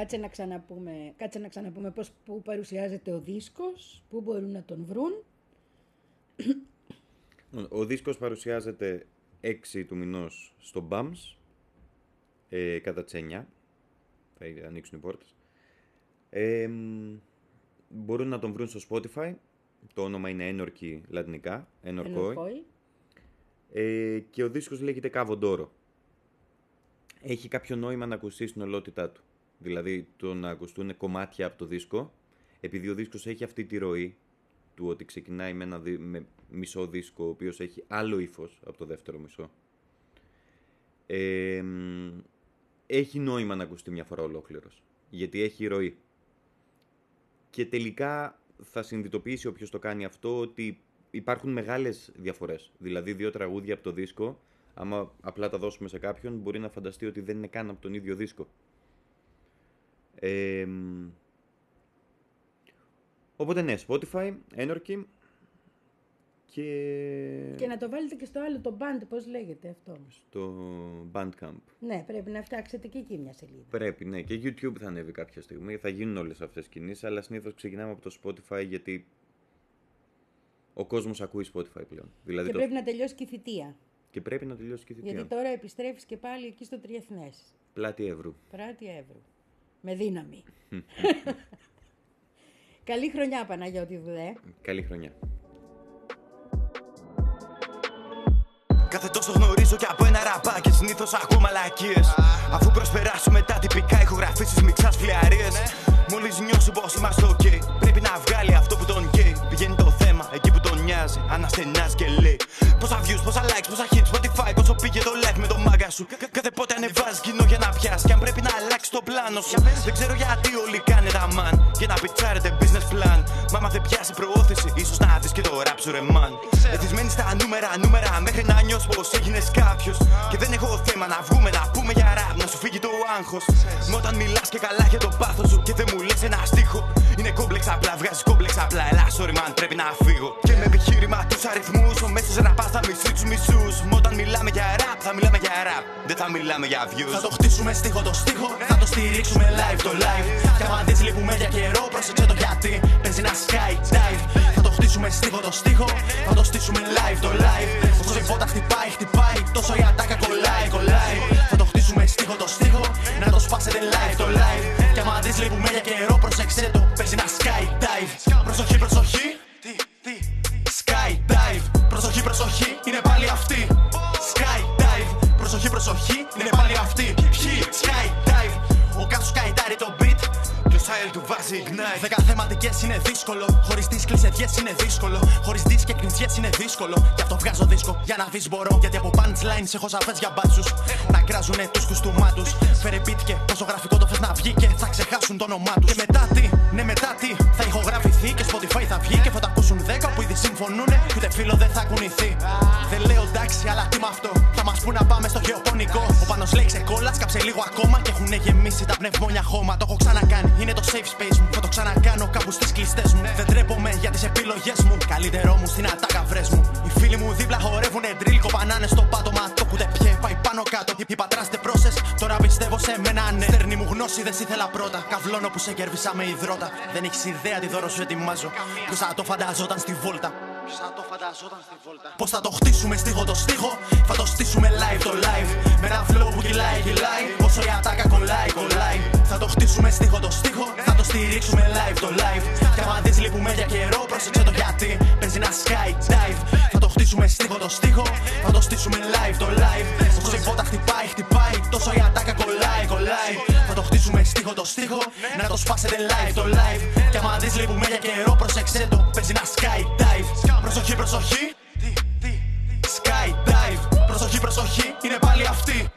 Κάτσε να ξαναπούμε, κάτσε να ξαναπούμε πώς, πού παρουσιάζεται ο δίσκος, πού μπορούν να τον βρουν. Ο δίσκος παρουσιάζεται 6 του μηνός στο BAMS ε, κατά τις 9. Θα ανοίξουν οι πόρτες. Ε, μ, μπορούν να τον βρουν στο Spotify. Το όνομα είναι Ένορκη λατινικά. Ένορκόι. Ενορκόη. Ε, και ο δίσκος λέγεται Καβοντόρο. Έχει κάποιο νόημα να ακουστεί στην ολότητά του. Δηλαδή το να ακουστούν κομμάτια από το δίσκο, επειδή ο δίσκος έχει αυτή τη ροή του ότι ξεκινάει με, ένα δι- με μισό δίσκο, ο οποίος έχει άλλο ύφος από το δεύτερο μισό. Ε, μ, έχει νόημα να ακουστεί μια φορά ολόκληρος, γιατί έχει ροή. Και τελικά θα συνειδητοποιήσει όποιος το κάνει αυτό ότι υπάρχουν μεγάλες διαφορές. Δηλαδή δύο τραγούδια από το δίσκο, άμα απλά τα δώσουμε σε κάποιον, μπορεί να φανταστεί ότι δεν είναι καν από τον ίδιο δίσκο. Ε, μ, οπότε ναι, Spotify, Energy και, Και να το βάλετε και στο άλλο το band, πώς λέγεται αυτό; στο Bandcamp. Ναι, πρέπει να φτιάξετε και εκεί μια σελίδα. Πρέπει, ναι. Και YouTube θα ανέβει κάποια στιγμή. Θα γίνουν όλες αυτές τις κινήσεις, αλλά συνήθως ξεκινάμε από το Spotify γιατί ο κόσμος ακούει Spotify πλέον. Δηλαδή Και το... πρέπει να τελειώσει και η θητεία. και πρέπει να τελειώσει και η θητεία. Γιατί τώρα επιστρέφεις και πάλι εκεί στο Τριεθνές. Πλάτη Εύρου. Πράτη Εύρου. Με δύναμη. Καλή χρονιά Παναγιώτη Δουδέ. Καλή χρονιά. Κάθε τόσο γνωρίζω και από ένα ραμπάκι συνήθως ακούω μαλακίες. Αφού προσπεράσω μετά τυπικά ηχογραφήσεις μιξάς φλιαρίε. Μόλις νιώσω πως είμαστε ok, πρέπει να βγάλει αυτό που τον καίει. Πηγαίνει το θέμα εκεί που τον νοιάζει. Αναστενάζει και λέει: Πόσα views, πόσα likes, πόσα hits, Spotify, πόσο πήγε το like με το μάγκα σου; Κα- Κάθε πότε ανεβάζει κοινό για να πιάσεις. Και αν πρέπει να αλλάξεις το πλάνο σου. Δεν ξέρω γιατί όλοι κάνετε τα man. Και να πιτσάρετε business plan. Μα άμα δεν πιάσει προώθηση, ίσως να δεις και το rap σου ρε man. Εθισμένοι στα νούμερα, νούμερα μέχρι να νιώσεις πως έγινες κάποιος. Και δεν έχω θέμα να βγούμε να πούμε για rap, να σου φύγει το άγχος. Μα όταν μιλάς και καλά για το πάθος σου και δεν μου λες ένα στίχο. Είναι κόμπλεξ απλά, βγάζεις κόμπλεξ απλά. Ελά, sorry man, πρέπει να φύγω. Αριθμούς, ο μέσα ραπά θα μισεί τους μισού. Μα όταν μιλάμε για rap, θα μιλάμε για rap. Δεν θα μιλάμε για views. Θα το χτίσουμε στίχο το στίχο, θα το στηρίξουμε live το live. Και άμα δεις λείπουμε για καιρό, πρόσεξε το γιατί. Παίζει ένα skydive. Θα το χτίσουμε στίχο το στίχο, θα το στήσουμε live το live. Όσο η πότα χτυπάει, χτυπάει, τόσο η ατάκα κολλάει, κολλάει. Θα το χτίσουμε στίχο το στίχο, να το σπάσετε live το live. Και άμα δεις λείπουμε για καιρό, πρόσεξε το. Παίζει ένα skydive. Προσοχή, προσοχή. Βάζει ignite. Δέκα θεματικές είναι δύσκολο. Χωρίς τις κλεισεδιέ είναι δύσκολο. Χωρίς τι και κρινιέ είναι δύσκολο. Γι' αυτό βγάζω δίσκο για να δεις μπορώ. Γιατί από punchlines έχω σαφέ για μπάτσους. Να κράζουνε τους κουστούμά τους. Φέρε beat και πόσο γραφικό το θες να βγει και θα ξεχάσουν το όνομά τους. Και μετά τι, ναι μετά τι, θα ηχογραφηθεί και Spotify θα βγει και θα τα ακούσουν 10 που ήδη συμφωνούνε. Και ούτε φίλο δεν θα κουνηθεί. Δεν λέω εντάξει, αλλά τι με αυτό; Θα μας πού να πάμε στο γεωπονικό. Ο πάνω λέει ξεκόλα, κάψε λίγο ακόμα και έχουν γεμίσει τα πνευμόνια χώμα. Το έχω ξανακάνει, είναι το safe space μου. Θα το ξανακάνω κάπου στις κλειστές μου. Δεν τρέπομαι για τις επιλογές μου. Καλύτερό μου στην ατάκα βρες μου. Οι φίλοι μου δίπλα χορεύουνε drill, κοπανάνε στο πάτωμα. Το κουτε πιέ, πάει πάνω κάτω. Οι πατράστε πρόσες, τώρα πιστεύω σε μένα ναι. Στερνή μου γνώση, δεν σ' ήθελα πρώτα. Καυλώνω που σε κέρδισα με υδρότα. Δεν έχεις ιδέα τι δώρο σου ετοιμάζω. Ποιο θα το φανταζόταν στη βόλτα. Ποιος θα το φανταζόταν στη βόλτα. Πώς θα το χτίσουμε στίχο το στίχο, θα το στήσουμε live το live. Με ένα flow που κυλάει, κυλάει. Όσο η ατάκα κολλάει, κολλάει. Θα το χτίσουμε στίχο το στίχο, θα το στηρίξουμε live το live. Και άμα δεις λείπουμε για καιρό, πρόσεξε το γιατί. Παίζει ένα sky dive. Θα το χτίσουμε στίχο το στίχο, θα το στήσουμε live το live. Όσο η βότα χτυπάει, χτυπάει. Τόσο η ατάκα κολλάει, κολλάει. Θα το χτίσουμε στίχο το στίχο, να το σπάσετε live το live. Και άμα δεις λείπουμε για καιρό, πρόσεξε το. Παίζει ένα sky dive. Προσοχή, προσοχή. Skydive, προσοχή, προσοχή, είναι πάλι αυτή.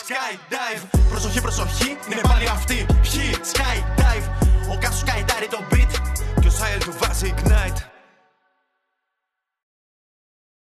Skydive, προσοχή, προσοχή, είναι πάλι αυτή. Ποιοι, Skydive, ο Κάσου σκαϊτάρει το beat. Και ο Σάιλ του βάζει ignite.